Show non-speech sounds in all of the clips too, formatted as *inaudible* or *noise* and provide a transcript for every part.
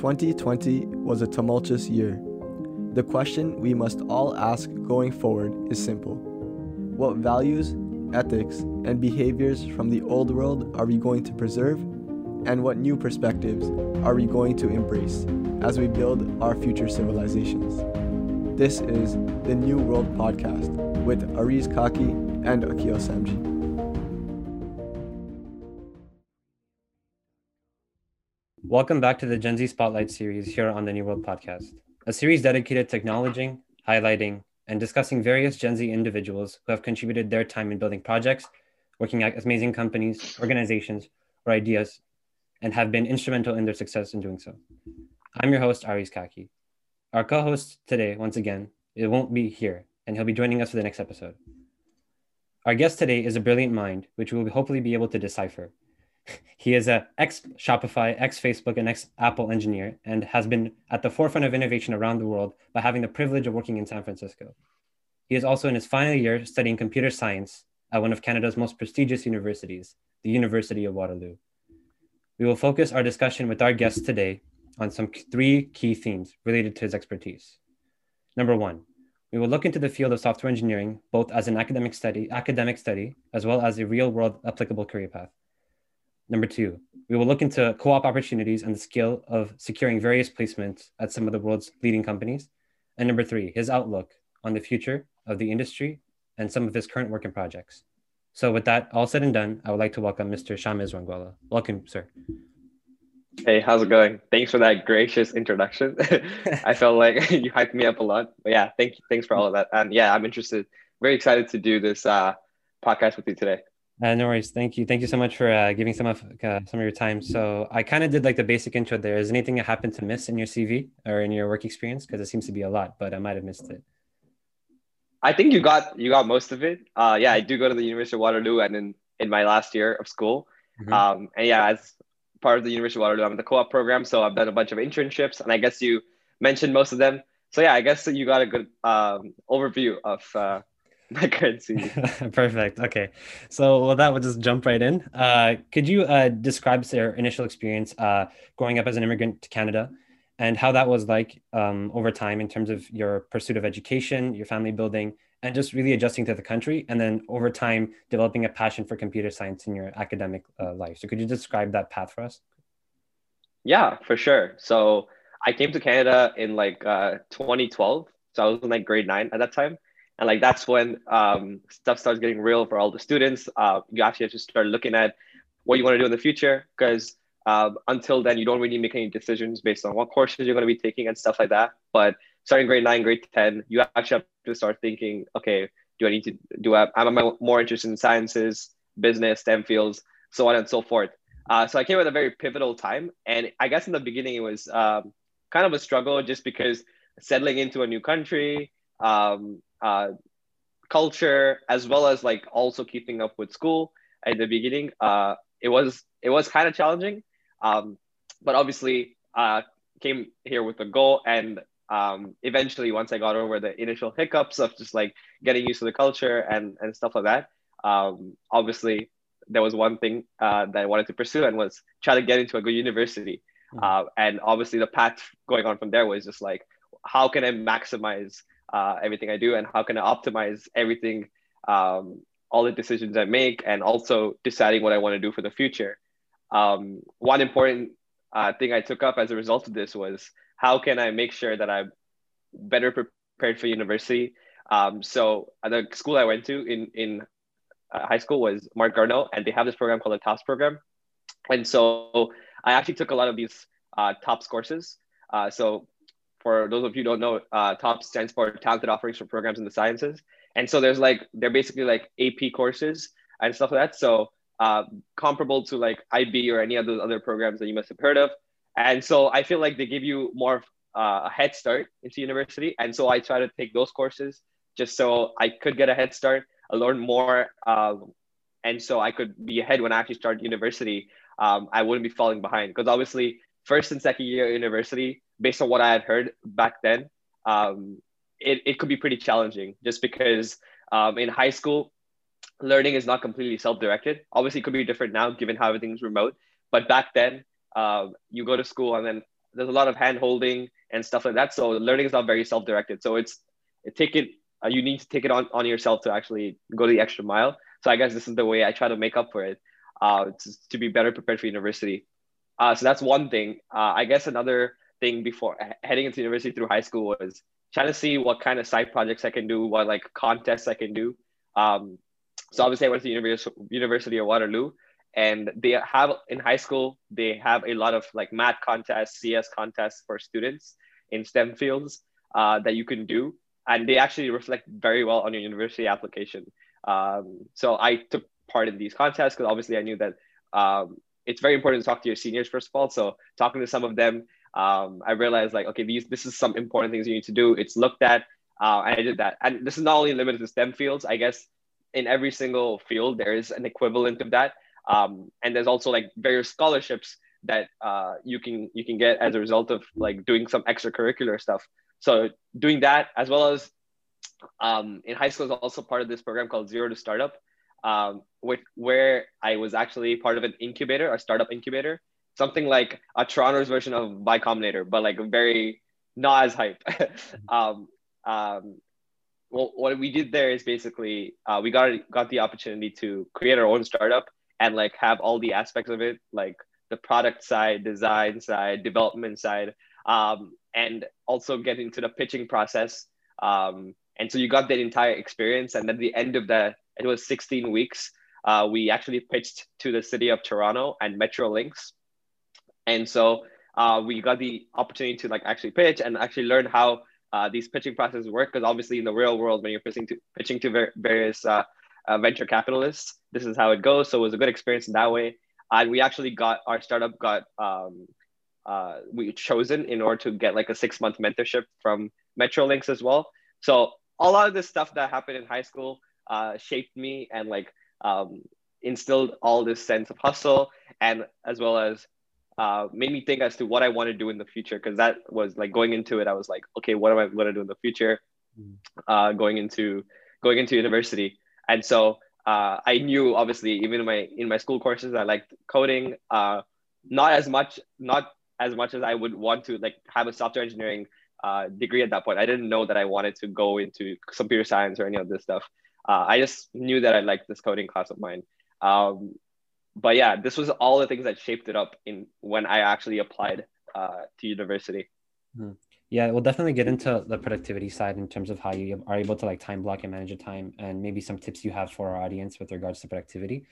2020 was a tumultuous year. The question we must all ask going forward is simple What values, ethics, and behaviors from the old world are we going to preserve? And what new perspectives are we going to embrace as we build our future civilizations? This is the New World Podcast with Ariz Kaki and Akil Samji. Welcome back to the Gen Z Spotlight series here on the New World Podcast, a series dedicated to acknowledging, highlighting, and discussing various Gen Z individuals who have contributed their time in building projects, working at amazing companies, organizations, or ideas, and have been instrumental in their success in doing so. I'm your host, Ariz Kaki. Our co host today, once again, it won't be here, and he'll be joining us for the next episode. Our guest today is a brilliant mind, which we will hopefully be able to decipher. He is a ex Shopify, ex Facebook, and ex Apple engineer, and has been at the forefront of innovation around the world by having the privilege of working in San Francisco. He is also in his final year studying computer science at one of Canada's most prestigious universities, the University of Waterloo. We will focus our discussion with our guest today on some three key themes related to his expertise. Number one, we will look into the field of software engineering both as an academic study, academic study, as well as a real-world applicable career path. Number two, we will look into co-op opportunities and the skill of securing various placements at some of the world's leading companies. And number three, his outlook on the future of the industry and some of his current work and projects. So with that all said and done, I would like to welcome Mr. Shamiz Rangwala. Welcome, sir. Hey, how's it going? Thanks for that gracious introduction. *laughs* I felt like *laughs* you hyped me up a lot. But yeah, thank you. Thanks for all of that. And yeah, I'm interested, very excited to do this uh, podcast with you today. Uh, no worries. Thank you. Thank you so much for uh, giving some of uh, some of your time. So I kind of did like the basic intro there. Is anything that happened to miss in your CV or in your work experience? Because it seems to be a lot, but I might have missed it. I think you got you got most of it. Uh, yeah, I do go to the University of Waterloo, and in in my last year of school, mm-hmm. um, and yeah, as part of the University of Waterloo, I'm in the co-op program, so I've done a bunch of internships, and I guess you mentioned most of them. So yeah, I guess you got a good um, overview of *laughs* my currency. *laughs* Perfect. Okay. So well, that would just jump right in. Uh, could you uh, describe their initial experience uh, growing up as an immigrant to Canada and how that was like um, over time in terms of your pursuit of education, your family building, and just really adjusting to the country, and then over time developing a passion for computer science in your academic uh, life. So could you describe that path for us? Yeah, for sure. So I came to Canada in like uh, 2012. So I was in like grade nine at that time and like that's when um, stuff starts getting real for all the students. Uh, you actually have to start looking at what you want to do in the future because uh, until then you don't really make any decisions based on what courses you're going to be taking and stuff like that. But starting grade 9 grade 10 you actually have to start thinking okay do i need to do I, am more interested in sciences business stem fields so on and so forth. Uh, so i came at a very pivotal time and i guess in the beginning it was um, kind of a struggle just because settling into a new country um, uh, culture as well as like also keeping up with school at the beginning uh, it was it was kind of challenging um, but obviously uh, came here with a goal and um, eventually once i got over the initial hiccups of just like getting used to the culture and and stuff like that um, obviously there was one thing uh, that i wanted to pursue and was try to get into a good university mm-hmm. uh, and obviously the path going on from there was just like how can i maximize uh, everything I do and how can I optimize everything, um, all the decisions I make, and also deciding what I want to do for the future. Um, one important uh, thing I took up as a result of this was how can I make sure that I'm better prepared for university. Um, so the school I went to in in uh, high school was Marc Garneau, and they have this program called the TOPS program. And so I actually took a lot of these uh, TOPS courses. Uh, so for those of you don't know, uh, TOPS stands for Talented Offerings for Programs in the Sciences. And so there's like, they're basically like AP courses and stuff like that. So uh, comparable to like IB or any of those other programs that you must have heard of. And so I feel like they give you more uh, a head start into university. And so I try to take those courses just so I could get a head start, I learn more. Um, and so I could be ahead when I actually start university. Um, I wouldn't be falling behind because obviously first and second year university, based on what I had heard back then, um, it, it could be pretty challenging just because um, in high school, learning is not completely self-directed. Obviously, it could be different now given how everything's remote. But back then, uh, you go to school and then there's a lot of hand holding and stuff like that. So learning is not very self directed. So it's it, take it. Uh, you need to take it on on yourself to actually go the extra mile. So I guess this is the way I try to make up for it, uh, to, to be better prepared for university. Uh, so that's one thing. Uh, I guess another thing before heading into university through high school was trying to see what kind of side projects I can do, what like contests I can do. Um, so obviously I went to University University of Waterloo, and they have in high school they have a lot of like math contests, CS contests for students in STEM fields uh, that you can do, and they actually reflect very well on your university application. Um, so I took part in these contests because obviously I knew that um, it's very important to talk to your seniors first of all. So talking to some of them, um, I realized like, okay, these this is some important things you need to do. It's looked at, uh, and I did that. And this is not only limited to STEM fields. I guess in every single field there is an equivalent of that. Um, and there's also like various scholarships that uh, you can you can get as a result of like doing some extracurricular stuff. So doing that as well as um, in high school is also part of this program called Zero to Startup, um, with, where I was actually part of an incubator, a startup incubator, something like a Toronto's version of Y Combinator, but like very not as hype. *laughs* um, um, well, what we did there is basically uh, we got got the opportunity to create our own startup and like have all the aspects of it, like the product side, design side, development side, um, and also get into the pitching process. Um, and so you got that entire experience. And at the end of that, it was 16 weeks. Uh, we actually pitched to the city of Toronto and Metrolinx. And so uh, we got the opportunity to like actually pitch and actually learn how uh, these pitching processes work. Because obviously in the real world, when you're pitching to pitching to ver- various uh, uh, venture capitalists, this is how it goes. So it was a good experience in that way. And we actually got our startup got um, uh, we chosen in order to get like a six month mentorship from Metrolinx as well. So a lot of this stuff that happened in high school uh, shaped me and like um, instilled all this sense of hustle and as well as uh, made me think as to what I want to do in the future because that was like going into it I was like okay what am I going to do in the future mm. uh, going into going into university and so uh, I knew obviously even in my in my school courses I liked coding uh, not as much not as much as I would want to like have a software engineering uh, degree at that point. I didn't know that I wanted to go into computer science or any of this stuff. Uh, I just knew that I liked this coding class of mine. Um, but yeah, this was all the things that shaped it up in when I actually applied uh, to university. Hmm. Yeah, we'll definitely get into the productivity side in terms of how you are able to like time block and manage your time, and maybe some tips you have for our audience with regards to productivity.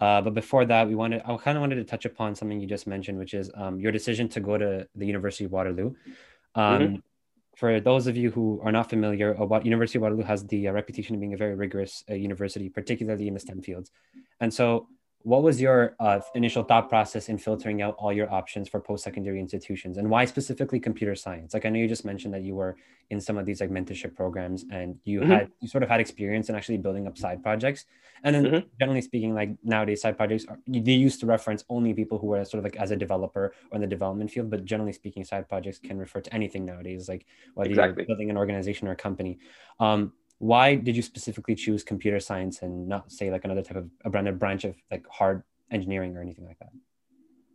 Uh, but before that, we wanted I kind of wanted to touch upon something you just mentioned, which is um, your decision to go to the University of Waterloo. Um, mm-hmm for those of you who are not familiar, uh, what University of Waterloo has the uh, reputation of being a very rigorous uh, university, particularly in the STEM fields. And so what was your uh, initial thought process in filtering out all your options for post-secondary institutions and why specifically computer science like i know you just mentioned that you were in some of these like mentorship programs and you mm-hmm. had you sort of had experience in actually building up side projects and then mm-hmm. generally speaking like nowadays side projects are, they used to reference only people who were sort of like as a developer or in the development field but generally speaking side projects can refer to anything nowadays like whether exactly. you're building an organization or a company um, why did you specifically choose computer science and not say like another type of a branded branch of like hard engineering or anything like that?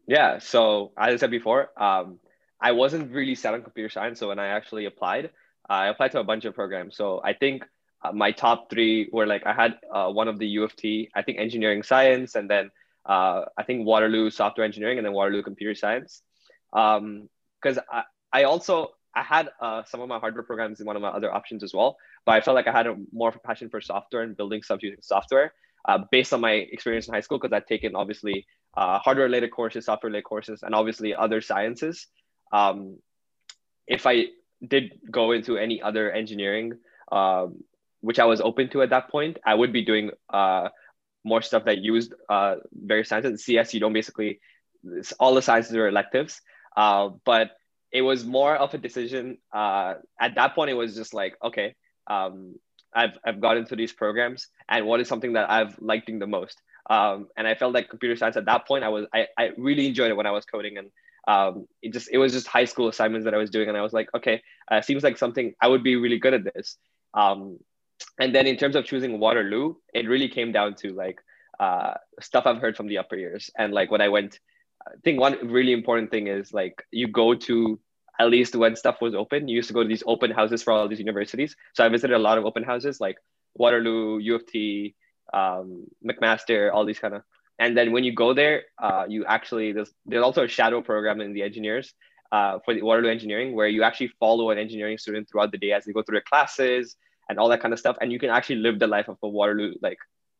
Yeah so as i said before um, i wasn't really set on computer science so when i actually applied i applied to a bunch of programs. So i think uh, my top three were like i had uh, one of the u of t i think engineering science and then uh, i think waterloo software engineering and then waterloo computer science. Because um, I, I also I had uh, some of my hardware programs in one of my other options as well, but I felt like I had a more of a passion for software and building stuff using software uh, based on my experience in high school because I'd taken obviously uh, hardware related courses, software related courses, and obviously other sciences. Um, if I did go into any other engineering, um, which I was open to at that point, I would be doing uh, more stuff that used uh, various sciences. CS, you don't basically, all the sciences are electives. Uh, but it was more of a decision. Uh, at that point, it was just like, okay, um, I've, I've got into these programs and what is something that I've liked the most. Um, and I felt like computer science at that point, I was, I, I really enjoyed it when I was coding and um, it just, it was just high school assignments that I was doing. And I was like, okay, uh, seems like something I would be really good at this. Um, and then in terms of choosing Waterloo, it really came down to like uh, stuff I've heard from the upper years. And like when I went I think one really important thing is like you go to at least when stuff was open. You used to go to these open houses for all these universities. So I visited a lot of open houses like Waterloo, U of T, um, McMaster, all these kind of. And then when you go there, uh, you actually there's there's also a shadow program in the engineers uh, for the Waterloo engineering where you actually follow an engineering student throughout the day as they go through their classes and all that kind of stuff, and you can actually live the life of a Waterloo like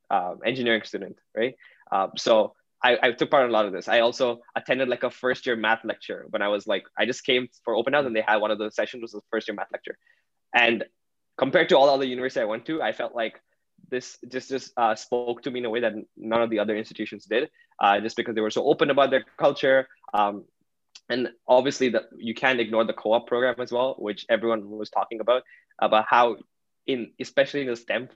um, engineering student, right? Um, so I, I, took part in a lot of this. I also attended like a first year math lecture when I was like, I just came for open house and they had one of the sessions was the first year math lecture. And compared to all the other universities I went to, I felt like this just just uh, spoke to me in a way that none of the other institutions did, uh, just because they were so open about their culture. Um, and obviously, that you can't ignore the co-op program as well, which everyone was talking about about how, in especially in the STEM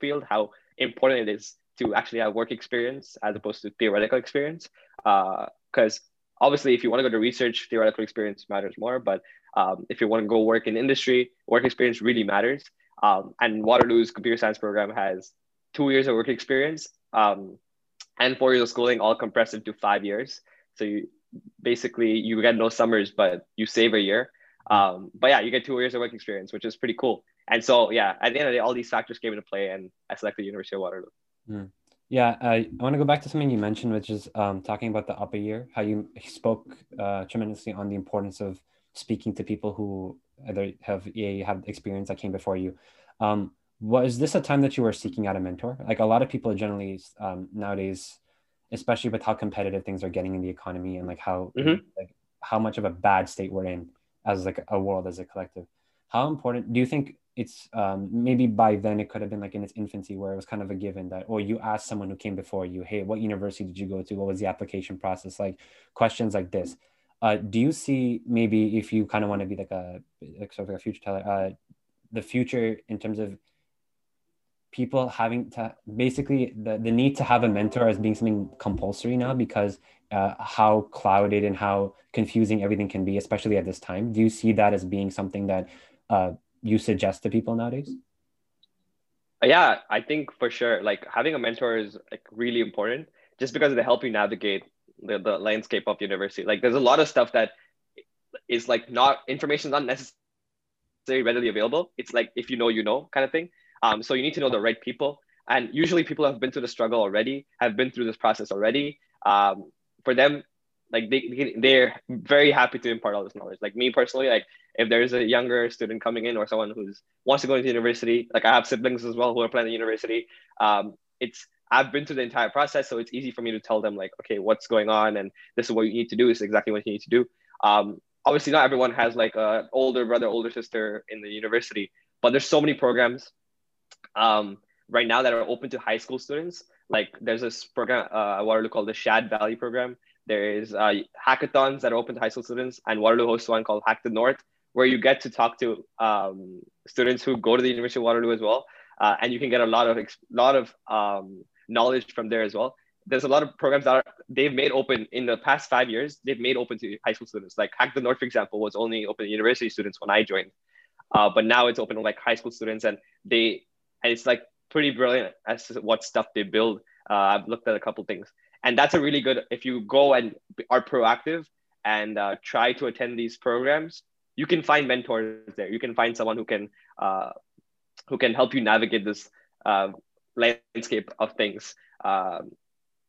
field, how important it is to actually have work experience as opposed to theoretical experience. Because uh, obviously, if you want to go to research, theoretical experience matters more. But um, if you want to go work in industry, work experience really matters. Um, and Waterloo's computer science program has two years of work experience um, and four years of schooling, all compressed into five years. So you basically you get no summers, but you save a year. Um, but yeah, you get two years of work experience, which is pretty cool. And so yeah, at the end of the day, all these factors came into play, and I selected University of Waterloo. Mm. Yeah, I want to go back to something you mentioned, which is um, talking about the upper year, how you spoke uh, tremendously on the importance of speaking to people who either have a have experience that came before you. Um, was this a time that you were seeking out a mentor? Like a lot of people generally um, nowadays, especially with how competitive things are getting in the economy and like how mm-hmm. like how much of a bad state we're in as like a world as a collective. How important do you think it's um, maybe by then it could have been like in its infancy where it was kind of a given that or you ask someone who came before you hey what university did you go to? What was the application process like? Questions like this. Uh, do you see maybe if you kind of want to be like a like sort of a future teller uh, the future in terms of people having to basically the, the need to have a mentor as being something compulsory now because uh, how clouded and how confusing everything can be especially at this time? Do you see that as being something that uh, you suggest to people nowadays? Yeah, I think for sure. Like having a mentor is like really important just because they help you navigate the, the landscape of university. Like there's a lot of stuff that is like not information is not necessarily readily available. It's like if you know, you know kind of thing. Um, so you need to know the right people. And usually people have been through the struggle already, have been through this process already. Um, for them, like they they're very happy to impart all this knowledge. Like me personally like if there's a younger student coming in or someone who's wants to go into university like i have siblings as well who are planning university um, it's i've been through the entire process so it's easy for me to tell them like okay what's going on and this is what you need to do this is exactly what you need to do. Um, obviously not everyone has like a older brother older sister in the university but there's so many programs um, right now that are open to high school students. Like there's this program uh, are called the shad valley program there is uh, hackathons that are open to high school students, and Waterloo hosts one called Hack the North, where you get to talk to um, students who go to the University of Waterloo as well, uh, and you can get a lot of lot of um, knowledge from there as well. There's a lot of programs that are, they've made open in the past five years. They've made open to high school students. Like Hack the North, for example, was only open to university students when I joined, uh, but now it's open to like high school students, and they and it's like pretty brilliant as to what stuff they build. Uh, I've looked at a couple things and that's a really good if you go and are proactive and uh, try to attend these programs you can find mentors there. You can find someone who can uh, who can help you navigate this uh, landscape of things um,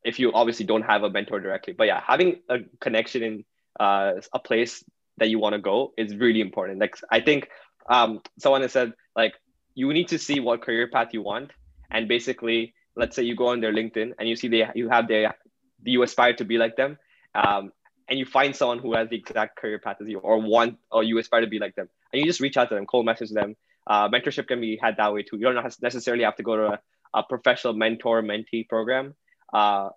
if you obviously don't have a mentor directly. But yeah having a connection in uh, a place that you want to go is really important. Like i think um, someone has said like you need to see what career path you want. And basically let's say you go on their linkedin and you see they you have their you aspire to be like them um, and you find someone who has the exact career path as you or want or you aspire to be like them and you just reach out to them cold message them. Uh, mentorship can be had that way too. You don't necessarily have to go to a, a professional mentor mentee program. Uh,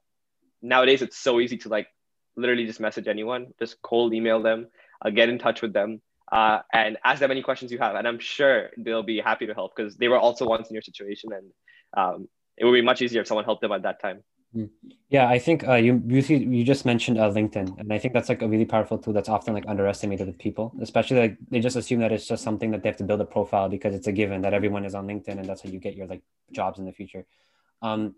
nowadays it's so easy to like literally just message anyone just cold email them uh, get in touch with them uh, and ask them any questions you have and i'm sure they'll be happy to help because they were also once in your situation and um, it would be much easier if someone helped them at that time. Yeah, I think uh, you you see, you just mentioned uh, LinkedIn, and I think that's like a really powerful tool that's often like underestimated with people, especially like they just assume that it's just something that they have to build a profile because it's a given that everyone is on LinkedIn and that's how you get your like jobs in the future. Um,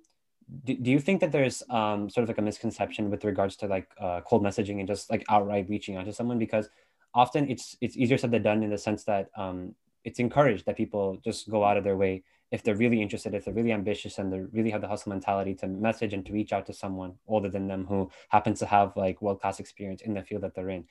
do, do you think that there's um, sort of like a misconception with regards to like uh, cold messaging and just like outright reaching out to someone because often it's it's easier said than done in the sense that um, it's encouraged that people just go out of their way if they're really interested if they're really ambitious and they really have the hustle mentality to message and to reach out to someone older than them who happens to have like world-class experience in the field that they're in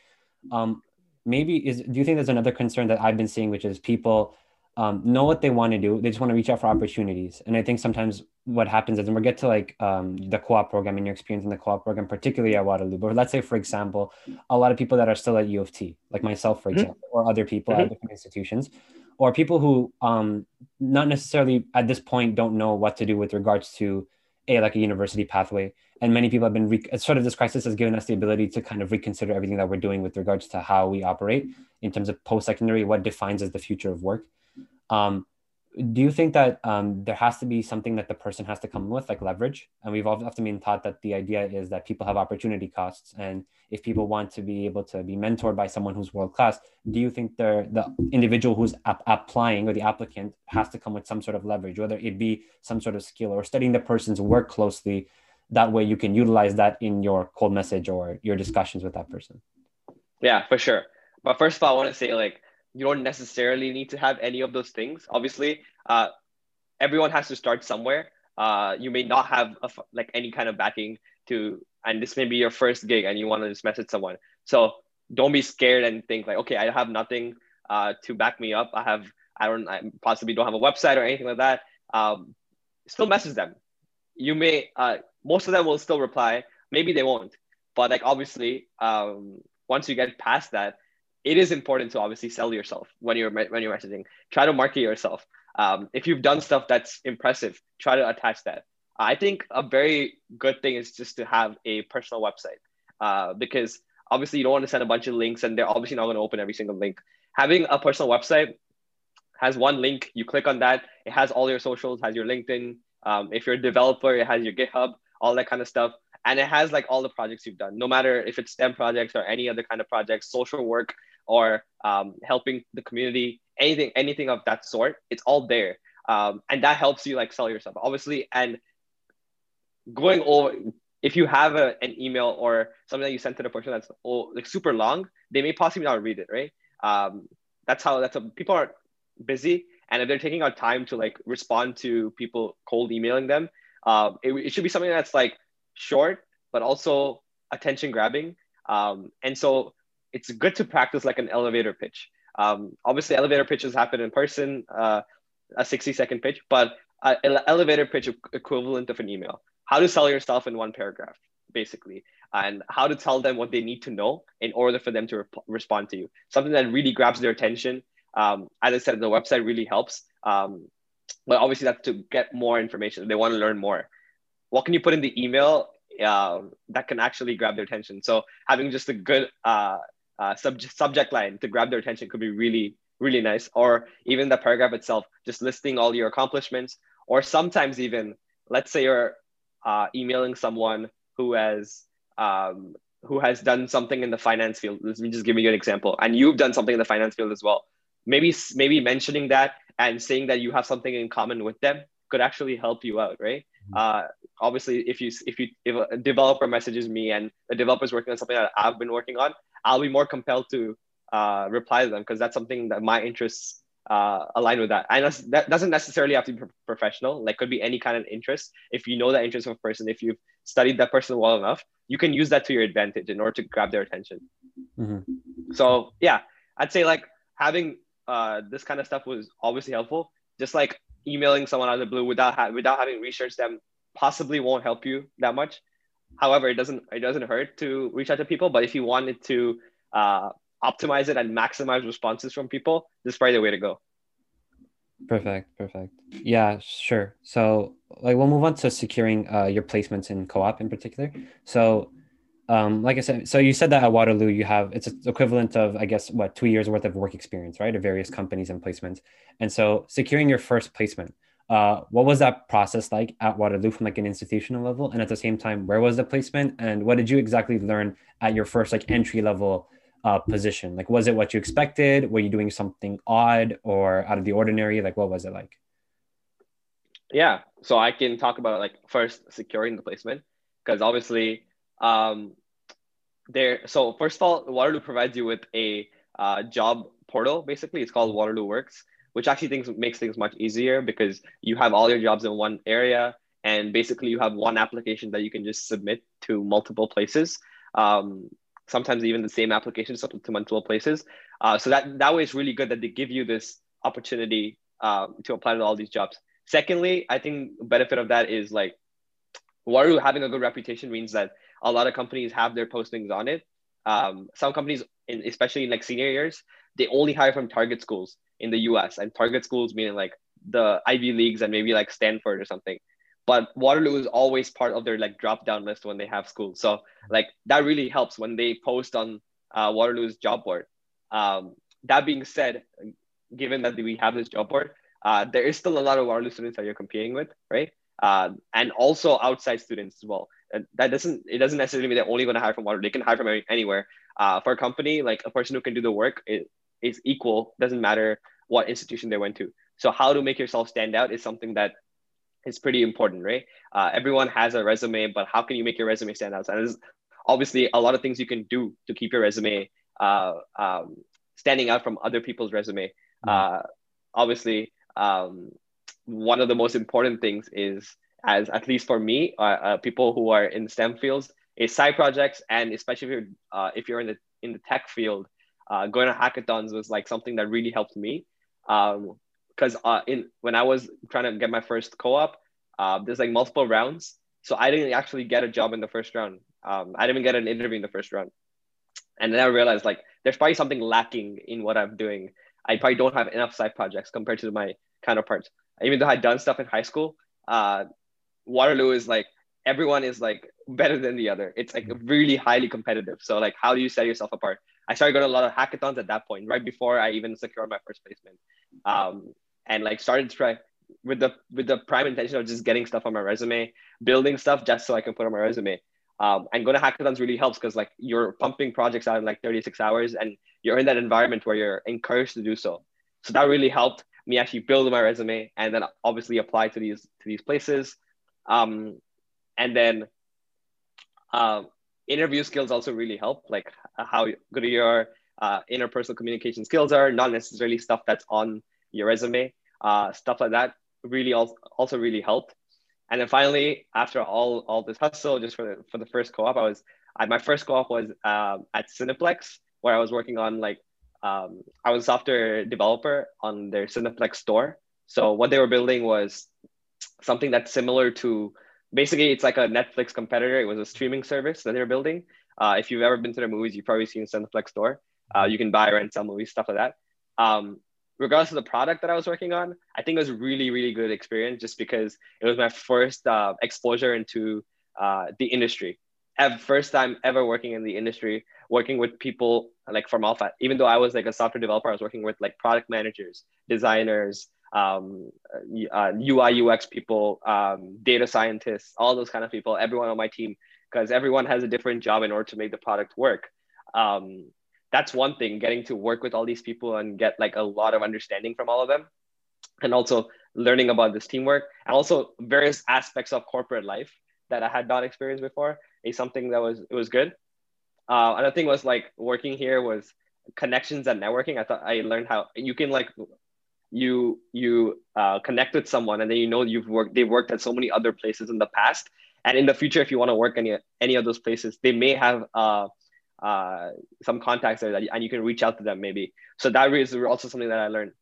um, maybe is do you think there's another concern that i've been seeing which is people um, know what they want to do. They just want to reach out for opportunities. And I think sometimes what happens is, and we'll get to like um, the co-op program and your experience in the co-op program, particularly at Waterloo. But let's say, for example, a lot of people that are still at U of T, like myself, for mm-hmm. example, or other people mm-hmm. at different institutions, or people who um, not necessarily at this point don't know what to do with regards to a like a university pathway. And many people have been re- sort of this crisis has given us the ability to kind of reconsider everything that we're doing with regards to how we operate in terms of post-secondary, what defines as the future of work. Um, do you think that um, there has to be something that the person has to come with, like leverage? And we've often been taught that the idea is that people have opportunity costs, and if people want to be able to be mentored by someone who's world class, do you think the individual who's ap- applying or the applicant has to come with some sort of leverage, whether it be some sort of skill or studying the person's work closely? That way, you can utilize that in your cold message or your discussions with that person. Yeah, for sure. But first of all, I want to say like you don't necessarily need to have any of those things. Obviously, uh, everyone has to start somewhere. Uh, you may not have a, like any kind of backing to, and this may be your first gig, and you want to just message someone. So don't be scared and think like, okay, I have nothing uh, to back me up. I have, I don't, I possibly don't have a website or anything like that. Um, still message them. You may, uh, most of them will still reply. Maybe they won't, but like obviously, um, once you get past that, it is important to obviously sell yourself when you're when you're messaging. Try to market yourself. Um, if you've done stuff that's impressive, try to attach that. I think a very good thing is just to have a personal website uh, because obviously you don't want to send a bunch of links and they're obviously not going to open every single link. Having a personal website has one link. You click on that. It has all your socials, has your LinkedIn. Um, if you're a developer, it has your GitHub, all that kind of stuff. And it has like all the projects you've done, no matter if it's STEM projects or any other kind of projects, social work or um, helping the community, anything, anything of that sort. It's all there. Um, and that helps you like sell yourself, obviously. And going over, if you have a, an email or something that you sent to the person that's oh, like super long, they may possibly not read it, right? Um, that's how that's how people are busy, and if they're taking our time to like respond to people cold emailing them, um, it, it should be something that's like short but also attention grabbing. Um, and so it's good to practice like an elevator pitch. Um, obviously, elevator pitches happen in person, uh, a 60 second pitch, but an elevator pitch equivalent of an email. How to sell yourself in one paragraph, basically, and how to tell them what they need to know in order for them to rep- respond to you. Something that really grabs their attention. Um, as I said, the website really helps. Um, but obviously, that's to get more information. They want to learn more. What can you put in the email uh, that can actually grab their attention? So having just a good uh, uh, sub- subject line to grab their attention could be really really nice. Or even the paragraph itself just listing all your accomplishments. Or sometimes even let's say you're uh, emailing someone who has um, who has done something in the finance field. Let me just give you an example. And you've done something in the finance field as well. Maybe maybe mentioning that and saying that you have something in common with them could actually help you out right? Mm-hmm. uh, obviously if you if you if a developer messages me and the developer is working on something that i've been working on I'll be more compelled to uh, reply to them because that's something that my interests uh, align with that. And that doesn't necessarily have to be professional. Like could be any kind of interest. If you know the interest of a person, if you've studied that person well enough, you can use that to your advantage in order to grab their attention. Mm-hmm. So yeah, I'd say like having uh, this kind of stuff was obviously helpful. Just like emailing someone out of the blue without ha- without having researched them possibly won't help you that much. However, it doesn't it doesn't hurt to reach out to people. But if you wanted to uh, optimize it and maximize responses from people, this is probably the way to go. Perfect, perfect. Yeah, sure. So, like, we'll move on to securing uh, your placements in co-op in particular. So, um, like I said, so you said that at Waterloo you have it's equivalent of I guess what two years worth of work experience, right, of various companies and placements. And so, securing your first placement, uh, what was that process like at Waterloo from like an institutional level? And at the same time, where was the placement? And what did you exactly learn at your first like entry level uh, position? Like, was it what you expected? Were you doing something odd or out of the ordinary? Like, what was it like? Yeah, so I can talk about like first securing the placement because obviously um, there. So first of all, Waterloo provides you with a uh, job portal. Basically, it's called Waterloo Works, which actually things makes things much easier because you have all your jobs in one area, and basically you have one application that you can just submit to multiple places. Um, sometimes even the same application to multiple places. Uh, so that that way it's really good that they give you this opportunity um, to apply to all these jobs. Secondly, I think benefit of that is like Waterloo having a good reputation means that a lot of companies have their postings on it. Um, some companies, in, especially in like senior years, they only hire from target schools in the US, and target schools meaning like the Ivy Leagues and maybe like Stanford or something. But Waterloo is always part of their like drop down list when they have schools. So like that really helps when they post on uh, Waterloo's job board. Um, that being said, given that we have this job board, uh, there is still a lot of Waterloo students that you're competing with, right? Uh, and also outside students as well. And that doesn't it doesn't necessarily mean they're only going to hire from Waterloo. They can hire from anywhere. Uh, for a company, like a person who can do the work is, is equal. Doesn't matter what institution they went to. So how to make yourself stand out is something that is pretty important, right? Uh, everyone has a resume, but how can you make your resume stand out? And there's obviously a lot of things you can do to keep your resume uh, um, standing out from other people's resume. Mm-hmm. Uh, obviously, um, one of the most important things is, as at least for me, uh, uh, people who are in STEM fields, is side projects, and especially if you're uh, if you're in the in the tech field, uh, going to hackathons was like something that really helped me. because um, uh, in when I was trying to get my first co-op, uh, there's like multiple rounds, so I didn't actually get a job in the first round. Um, I didn't get an interview in the first round, and then I realized like there's probably something lacking in what I'm doing. I probably don't have enough side projects compared to my counterparts. Even though I'd done stuff in high school, uh, Waterloo is like everyone is like better than the other. It's like really highly competitive. So like, how do you set yourself apart? I started going to a lot of hackathons at that point, right before I even secured my first placement, um, and like started to try with the with the prime intention of just getting stuff on my resume, building stuff just so I can put on my resume. Um, and going to hackathons really helps because like you're pumping projects out in like 36 hours and you're in that environment where you're encouraged to do so. So that really helped me actually build my resume and then obviously apply to these to these places. Um, and then uh, interview skills also really help, like how good your uh, interpersonal communication skills are, not necessarily stuff that's on your resume. Uh, stuff like that really also, also really helped. And then finally, after all all this hustle, just for the, for the first co-op, I was I, my first co-op was um, at Cineplex, where I was working on like um, I was a software developer on their Cineplex store. So what they were building was something that's similar to basically it's like a Netflix competitor. It was a streaming service that they were building. Uh, if you've ever been to the movies, you've probably seen Cineplex store. Uh, you can buy, rent, sell movies, stuff like that. Um, regardless of the product that I was working on, I think it was really, really good experience just because it was my first uh, exposure into uh, the industry. First time ever working in the industry, working with people like from Alpha. Even though I was like a software developer, I was working with like product managers, designers, um, uh, UI UX people, um, data scientists, all those kind of people. Everyone on my team, because everyone has a different job in order to make the product work. Um, that's one thing. Getting to work with all these people and get like a lot of understanding from all of them, and also learning about this teamwork and also various aspects of corporate life that I had not experienced before is something that was it was good. Uh, another thing was like working here was connections and networking. I thought I learned how you can like you you uh, connect with someone and then you know you've worked they've worked at so many other places in the past and in the future if you want to work any any of those places they may have uh, uh, some contacts there that, and you can reach out to them maybe so that is also something that I learned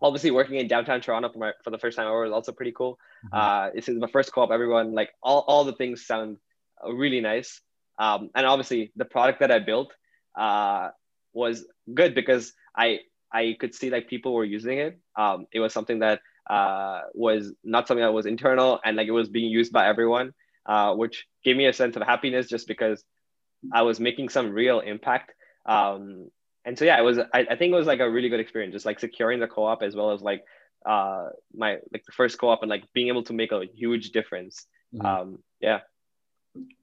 obviously working in downtown Toronto for, my, for the first time ever was also pretty cool mm-hmm. uh, this is my first co-op everyone like all, all the things sound really nice um, and obviously, the product that I built uh, was good because I I could see like people were using it. Um, it was something that uh, was not something that was internal and like it was being used by everyone, uh, which gave me a sense of happiness just because I was making some real impact. Um, and so yeah, it was. I, I think it was like a really good experience, just like securing the co-op as well as like uh, my like the first co-op and like being able to make a huge difference. Mm-hmm. Um, yeah.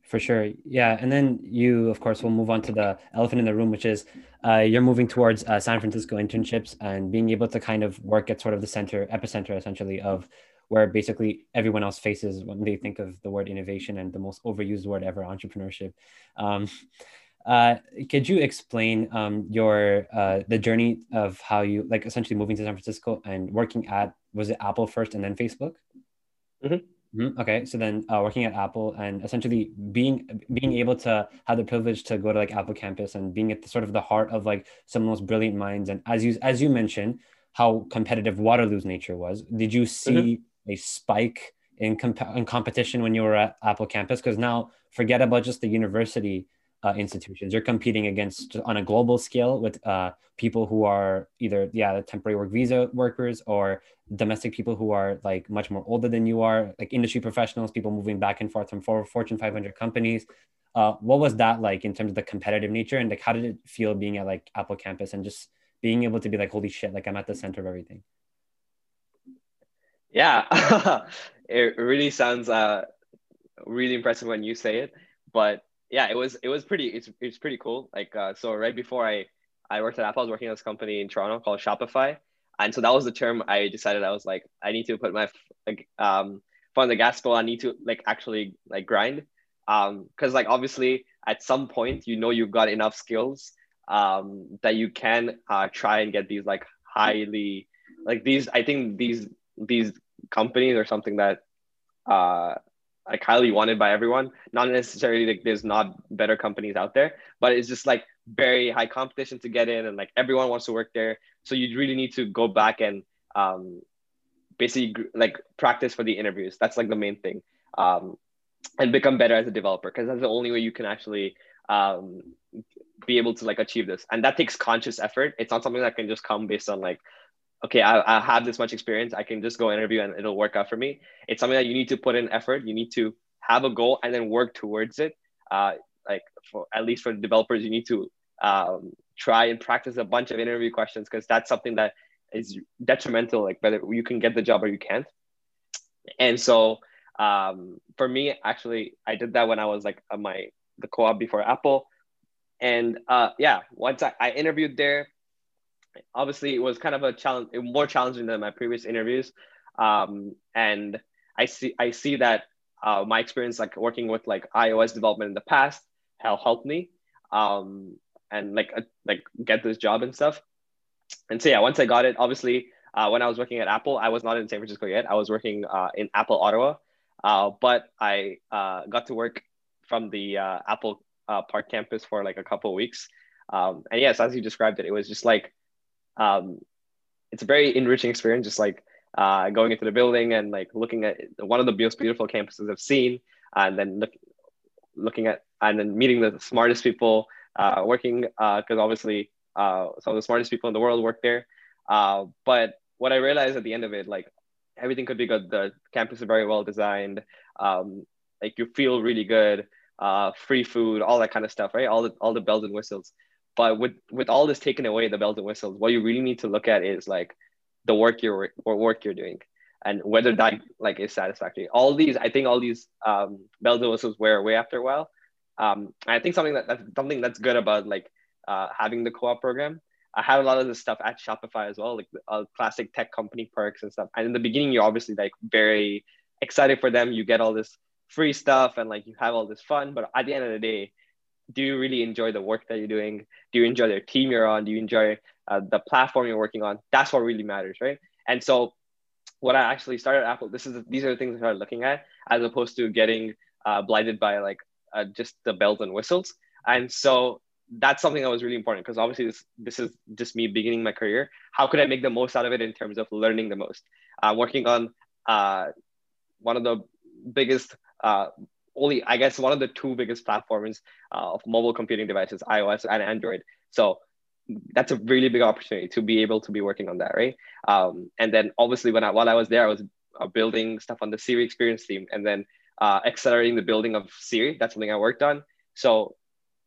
For sure. Yeah. And then you, of course, will move on to the elephant in the room, which is uh, you're moving towards uh, San Francisco internships and being able to kind of work at sort of the center, epicenter essentially of where basically everyone else faces when they think of the word innovation and the most overused word ever, entrepreneurship. Um, uh, could you explain um, your uh, the journey of how you like essentially moving to San Francisco and working at was it Apple first and then Facebook? Mm-hmm. Mm-hmm. Okay, so then uh, working at Apple and essentially being being able to have the privilege to go to like Apple campus and being at the sort of the heart of like some of the most brilliant minds and as you as you mentioned how competitive Waterloo's nature was. Did you see mm-hmm. a spike in comp- in competition when you were at Apple campus? Because now forget about just the university uh, institutions. You're competing against on a global scale with uh, people who are either yeah temporary work visa workers or domestic people who are like much more older than you are, like industry professionals, people moving back and forth from Fortune 500 companies. Uh, what was that like in terms of the competitive nature and like how did it feel being at like Apple campus and just being able to be like holy shit, like I'm at the center of everything? Yeah, *laughs* it really sounds uh, really impressive when you say it, but yeah, it was it was pretty it's it's pretty cool. Like uh, so right before I I worked at Apple, I was working at this company in Toronto called Shopify, and so that was the term I decided I was like I need to put my like um foot the gas pedal. I need to like actually like grind, um because like obviously at some point you know you've got enough skills um that you can uh, try and get these like highly like these I think these these companies are something that uh like highly wanted by everyone. Not necessarily like there's not better companies out there, but it's just like very high competition to get in, and like everyone wants to work there. So you really need to go back and um, basically like practice for the interviews. That's like the main thing, um, and become better as a developer because that's the only way you can actually um, be able to like achieve this. And that takes conscious effort. It's not something that can just come based on like okay, I, I have this much experience. I can just go interview and it'll work out for me. It's something that you need to put in effort. You need to have a goal and then work towards it. Uh, like for at least for the developers, you need to um, try and practice a bunch of interview questions because that's something that is detrimental. Like whether you can get the job or you can't. And so um, for me, actually, I did that when I was like my the co-op before Apple. And uh, yeah, once I, I interviewed there, obviously it was kind of a challenge more challenging than my previous interviews um, and i see i see that uh, my experience like working with like ios development in the past have helped me um, and like uh, like get this job and stuff. And so yeah once i got it obviously uh, when i was working at apple i was not in san francisco yet. I was working uh, in apple ottawa. Uh, but i uh, got to work from the apple park campus for like a couple of weeks. Um, and yes as you described it it was just like um, it's a very enriching experience, just like uh, going into the building and like looking at one of the most beautiful campuses I've seen, and then look, looking at and then meeting the smartest people, uh, working because uh, obviously uh, some of the smartest people in the world work there. Uh, but what I realized at the end of it, like everything could be good. The campus is very well designed. Um, like you feel really good. Uh, free food, all that kind of stuff, right? All the all the bells and whistles. But with with all this taken away, the bells and whistles, what you really need to look at is like the work you're or work you're doing and whether that like is satisfactory. All these, I think, all these um, bells and whistles wear away after a while. Um, I think something that that's something that's good about like uh, having the co-op program. I had a lot of this stuff at Shopify as well, like uh, classic tech company perks and stuff. And in the beginning, you're obviously like very excited for them. You get all this free stuff and like you have all this fun. But at the end of the day, do you really enjoy the work that you're doing? Do you enjoy the team you're on? Do you enjoy uh, the platform you're working on? That's what really matters, right? And so, what I actually started at Apple, this is these are the things I started looking at, as opposed to getting uh, blinded by like uh, just the bells and whistles. And so that's something that was really important because obviously this this is just me beginning my career. How could I make the most out of it in terms of learning the most? Uh, working on uh, one of the biggest uh, only I guess one of the two biggest platforms uh, of mobile computing devices, iOS and Android. So that's a really big opportunity to be able to be working on that, right? Um, and then obviously when I while I was there, I was uh, building stuff on the Siri experience team, and then uh, accelerating the building of Siri. That's something I worked on. So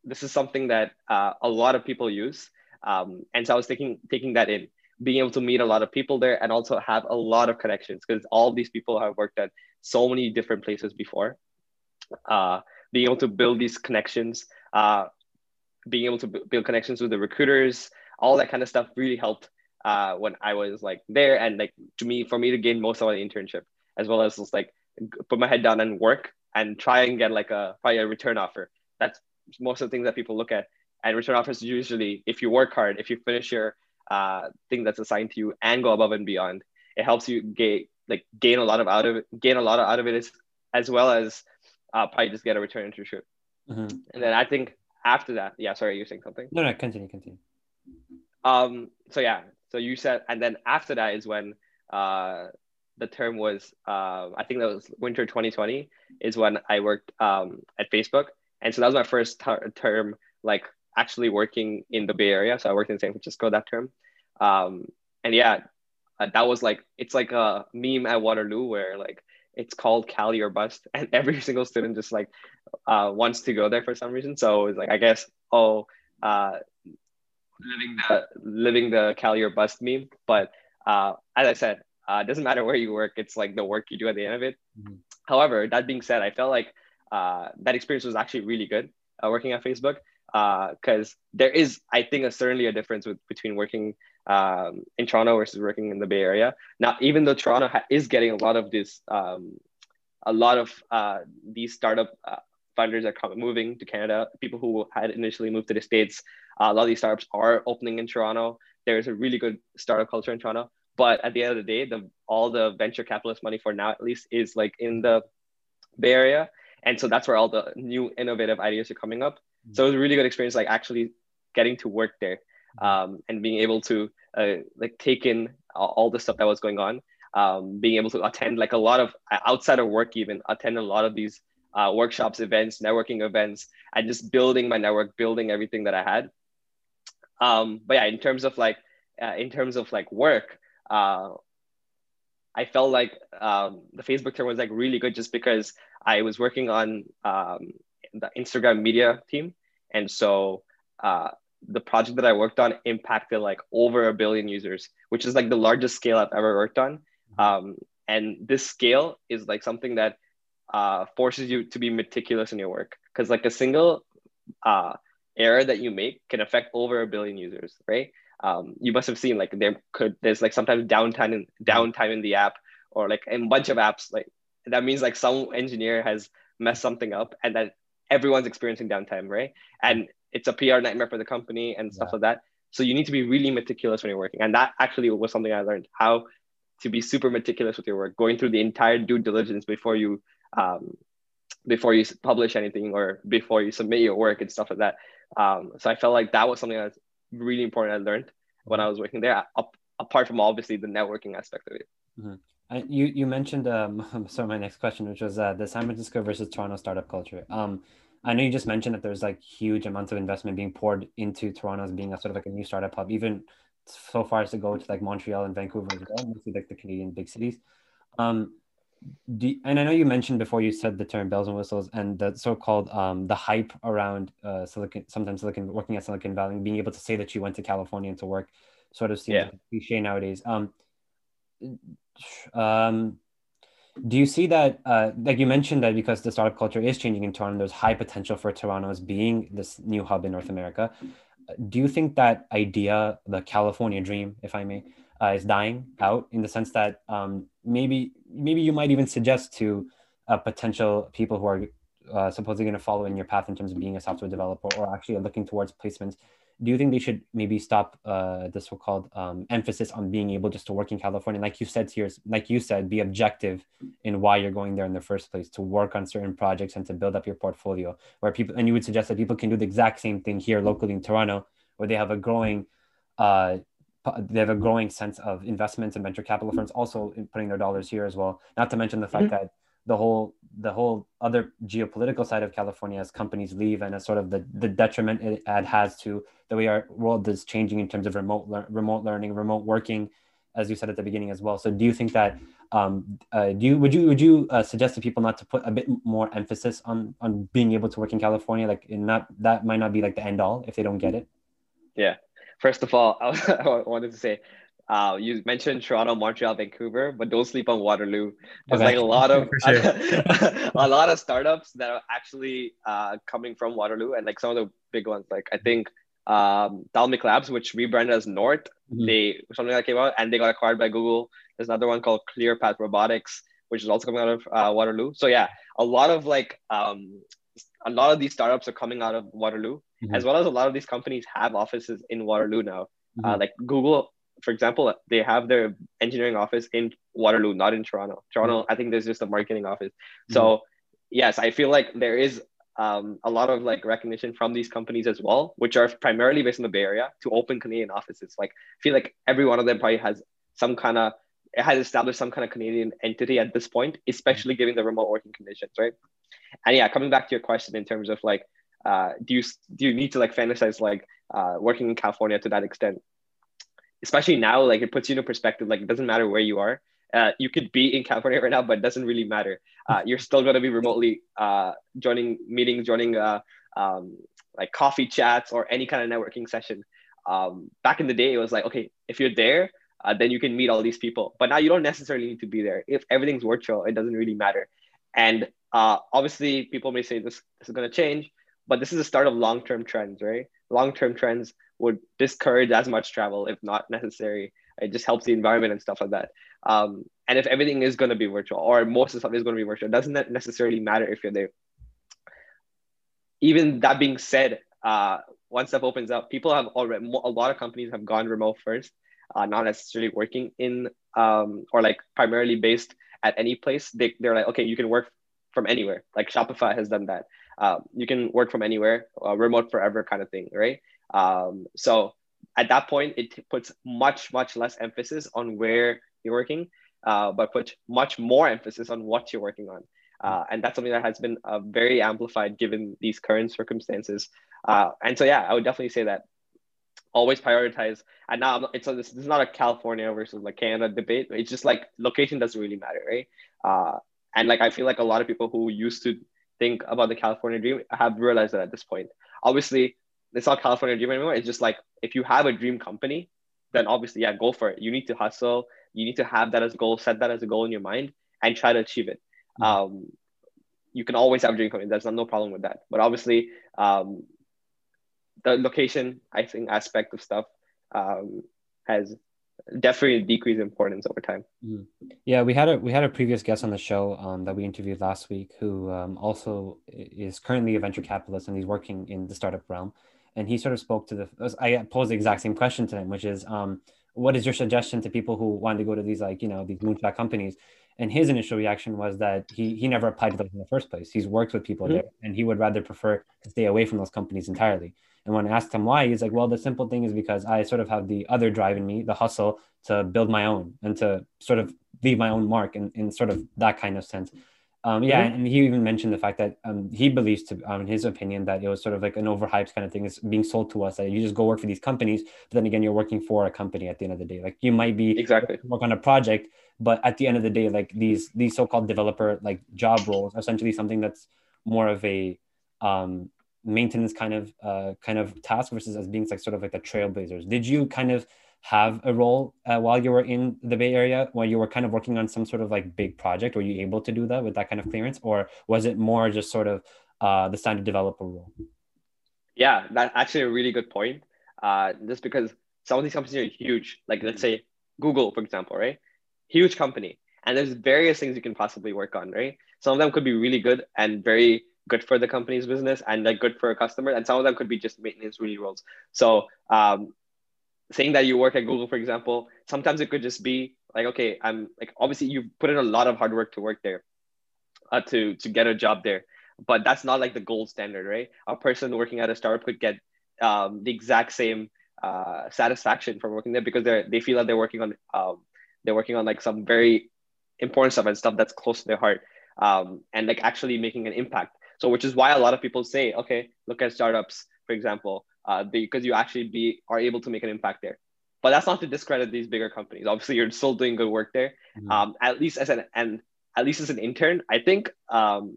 this is something that uh, a lot of people use, um, and so I was taking taking that in, being able to meet a lot of people there, and also have a lot of connections because all these people have worked at so many different places before uh, being able to build these connections, uh, being able to build connections with the recruiters, all that kind of stuff really helped uh, when I was like there and like to me for me to gain most of my internship. as well as just like put my head down and work and try and get like a probably a return offer. That's most of the things that people look at. And return offers usually, if you work hard, if you finish your uh, thing that's assigned to you and go above and beyond, it helps you gain like gain a lot of out of it, gain a lot of out of it as, as well as uh, probably just get a return internship. Mm-hmm. And then I think after that, yeah, sorry, you're saying something. No, no, continue, continue. Um. So yeah. So you said, and then after that is when uh the term was uh, I think that was winter 2020 is when I worked um at Facebook, and so that was my first ter- term like actually working in the Bay Area. So I worked in San Francisco that term. Um, and yeah, uh, that was like, it's like a meme at Waterloo where like it's called Cali or bust. *laughs* And every single student just like uh, wants to go there for some reason. So it's like, I guess, oh, uh, living the living the Cali or bust meme. But uh, as I said, uh, it doesn't matter where you work. It's like the work you do at the end of it. Mm-hmm. However, that being said, I felt like uh, that experience was actually really good uh, working at Facebook because uh, there is, I think, a, certainly a difference with, between working um, in Toronto versus working in the Bay Area. Now, even though Toronto ha- is getting a lot of this, um, a lot of uh, these startup uh, funders are coming, moving to Canada. People who had initially moved to the States, uh, a lot of these startups are opening in Toronto. There's a really good startup culture in Toronto. But at the end of the day, the all the venture capitalist money for now, at least, is like in the Bay Area. And so that's where all the new innovative ideas are coming up. So it was a really good experience, like actually getting to work there um, and being able to uh, like take in all the stuff that was going on. Um, being able to attend like a lot of outside of work, even attend a lot of these uh, workshops, events, networking events, and just building my network, building everything that I had. Um, but yeah, in terms of like, uh, in terms of like work, uh, I felt like um, the Facebook term was like really good just because I was working on um, the Instagram media team. And so uh, the project that I worked on impacted like over a billion users, which is like the largest scale I've ever worked on. Mm-hmm. Um, and this scale is like something that uh, forces you to be meticulous in your work because like a single uh, error that you make can affect over a billion users, right? Um, you must have seen like there could there's like sometimes downtime in downtime in the app or like a bunch of apps like that means like some engineer has messed something up and that everyone's experiencing downtime, right? And it's a PR nightmare for the company and stuff yeah. like that. So you need to be really meticulous when you're working. And that actually was something I learned how to be super meticulous with your work, going through the entire due diligence before you um, before you publish anything or before you submit your work and stuff like that. Um, so I felt like that was something that's really important I learned when I was working there, up, apart from obviously the networking aspect of it. Mm-hmm. Uh, you you mentioned um, *laughs* sorry my next question, which was uh, the San Francisco versus Toronto startup culture. Um, I know you just mentioned that there's like huge amounts of investment being poured into Toronto as being a sort of like a new startup hub, even so far as to go to like Montreal and Vancouver as well, mostly like the Canadian big cities. Um, do, and I know you mentioned before you said the term bells and whistles and the so-called um, the hype around uh, Silicon, sometimes Silicon, working at Silicon Valley, being able to say that you went to California to work, sort of seems yeah. like cliche nowadays. Um, um, do you see that uh, like you mentioned that because the startup culture is changing in toronto there's high potential for toronto as being this new hub in north america do you think that idea the california dream if i may uh, is dying out in the sense that um, maybe maybe you might even suggest to uh, potential people who are uh, supposedly going to follow in your path in terms of being a software developer or actually looking towards placements do you think they should maybe stop uh, the so-called um, emphasis on being able just to work in California? Like you said to here, like you said, be objective in why you're going there in the first place to work on certain projects and to build up your portfolio. Where people and you would suggest that people can do the exact same thing here locally in Toronto, where they have a growing, uh, they have a growing sense of investments and venture capital firms also putting their dollars here as well. Not to mention the fact mm-hmm. that the whole the whole other geopolitical side of California as companies leave and as sort of the, the detriment it has to the way our world is changing in terms of remote remote learning, remote working, as you said at the beginning as well. So do you think that um, uh, do you would you would you uh, suggest to people not to put a bit more emphasis on on being able to work in California? Like in not that might not be like the end all if they don't get it. Yeah. First of all, *laughs* I wanted to say uh, you mentioned Toronto, Montreal, Vancouver, but don't sleep on Waterloo. There's okay. like a lot of *laughs* sure. *laughs* a lot of startups that are actually uh, coming from Waterloo, and like some of the big ones, like I think um, Thalmic Labs, which rebranded as North, mm-hmm. they something that came out, and they got acquired by Google. There's another one called ClearPath Robotics, which is also coming out of uh, Waterloo. So yeah, a lot of like um, a lot of these startups are coming out of Waterloo, mm-hmm. as well as a lot of these companies have offices in Waterloo now. Uh, mm-hmm. Uh, like Google, for example, they have their engineering office in Waterloo, not in Toronto. Toronto, mm-hmm. I think there's just a marketing office. So mm-hmm. yes, I feel like there is um, a lot of like recognition from these companies as well, which are primarily based in the Bay Area to open Canadian offices. Like I feel like every one of them probably has some kind of it has established some kind of Canadian entity at this point, especially given the remote working conditions, right? And yeah, coming back to your question in terms of like, uh, do you do you need to like fantasize like uh, working in California to that extent? Especially now, like it puts you in a perspective. Like it doesn't matter where you are. Uh, you could be in California right now, but it doesn't really matter. Uh, *laughs* you're still going to be remotely uh, joining meetings, joining uh, um, like coffee chats or any kind of networking session. Um, back in the day, it was like, okay, if you're there, uh, then you can meet all these people. But now you don't necessarily need to be there. If everything's virtual, it doesn't really matter. And uh, obviously, people may say this, this is going to change, but this is the start of long term trends, right? Long term trends would discourage as much travel if not necessary. It just helps the environment and stuff like that. Um, and if everything is going to be virtual or most of stuff is going to be virtual, doesn't that necessarily matter if you're there? Even that being said, uh, once stuff opens up, people have already, a lot of companies have gone remote first, uh, not necessarily working in um, or like primarily based at any place. They, they're like, okay, you can work from anywhere. Like Shopify has done that. Um, you can work from anywhere, uh, remote forever kind of thing, right? Um, so at that point, it puts much, much less emphasis on where you're working, uh, but puts much more emphasis on what you're working on. Uh, and that's something that has been uh, very amplified given these current circumstances. Uh, and so, yeah, I would definitely say that always prioritize. And now it's a, this, this is not a California versus like Canada debate. It's just like location doesn't really matter, right? Uh, and like I feel like a lot of people who used to think about the California dream I have realized that at this point. Obviously, it's not California dream anymore. It's just like if you have a dream company, then obviously, yeah, go for it. You need to hustle. You need to have that as a goal, set that as a goal in your mind, and try to achieve it. Mm-hmm. Um, you can always have a dream company. There's no problem with that. But obviously, um, the location, I think, aspect of stuff um, has definitely decrease importance over time. Mm. Yeah, we had a we had a previous guest on the show um, that we interviewed last week who um, also is currently a venture capitalist and he's working in the startup realm and he sort of spoke to the i posed the exact same question to him which is um, what is your suggestion to people who want to go to these like you know these moonshot companies and his initial reaction was that he he never applied to those in the first place he's worked with people mm-hmm. there and he would rather prefer to stay away from those companies entirely and when i asked him why he's like well the simple thing is because i sort of have the other drive in me the hustle to build my own and to sort of leave my own mark in, in sort of that kind of sense um, yeah, mm-hmm. and he even mentioned the fact that um, he believes, to, um, in his opinion, that it was sort of like an overhyped kind of thing. It's being sold to us that you just go work for these companies, but then again, you're working for a company at the end of the day. Like you might be exactly work on a project, but at the end of the day, like these these so-called developer like job roles, essentially something that's more of a um, maintenance kind of uh, kind of task versus as being like sort of like the trailblazers. Did you kind of have a role uh, while you were in the Bay Area, while you were kind of working on some sort of like big project? Were you able to do that with that kind of clearance, or was it more just sort of uh, the standard developer role? Yeah, that's actually a really good point. Uh, just because some of these companies are huge, like let's say Google, for example, right? Huge company, and there's various things you can possibly work on, right? Some of them could be really good and very good for the company's business and like good for a customer, and some of them could be just maintenance really roles. So um, saying that you work at Google, for example, sometimes it could just be like, okay, I'm like, obviously you put in a lot of hard work to work there, uh, to to get a job there, but that's not like the gold standard, right? A person working at a startup could get um, the exact same uh, satisfaction from working there because they they feel that they're working on um, they're working on like some very important stuff and stuff that's close to their heart, um, and like actually making an impact. So, which is why a lot of people say, okay, look at startups, for example uh, because you actually be are able to make an impact there. But that's not to discredit these bigger companies. Obviously, you're still doing good work there. Mm-hmm. Um, at least as an and at least as an intern, I think um,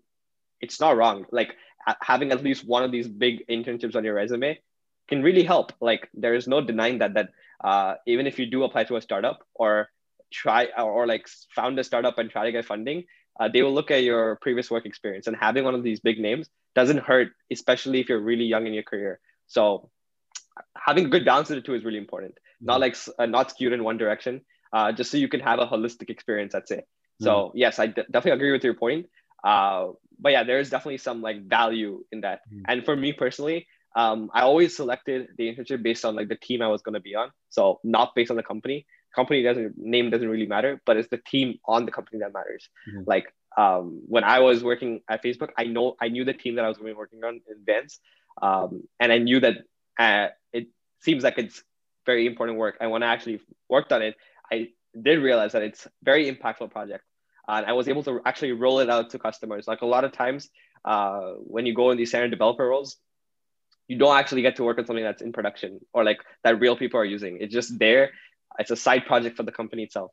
it's not wrong. Like having at least one of these big internships on your resume can really help. Like there is no denying that that uh, even if you do apply to a startup or try or, or like found a startup and try to get funding, uh, they will look at your previous work experience and having one of these big names doesn't hurt, especially if you're really young in your career. So having a good balance of the two is really important. Mm-hmm. Not like uh, not skewed in one direction, uh, just so you can have a holistic experience. I'd say. So yes, I d- definitely agree with your point. Uh, but yeah, there's definitely some like value in that. Mm. And for me personally, um, I always selected the internship based on like the team I was going to be on. So not based on the company. Company doesn't name doesn't really matter, but it's the team on the company that matters. Mhm. Like um, when I was working at Facebook, I know I knew the team that I was going to be working on in advance, um, and I knew that uh, it seems like it's very important work. And when I actually worked on it, I did realize that it's very impactful project. And I was able to actually roll it out to customers. Like a lot of times, uh, when you go in these standard developer roles, you don't actually get to work on something that's in production or like that real people are using. It's just there. It's a side project for the company itself.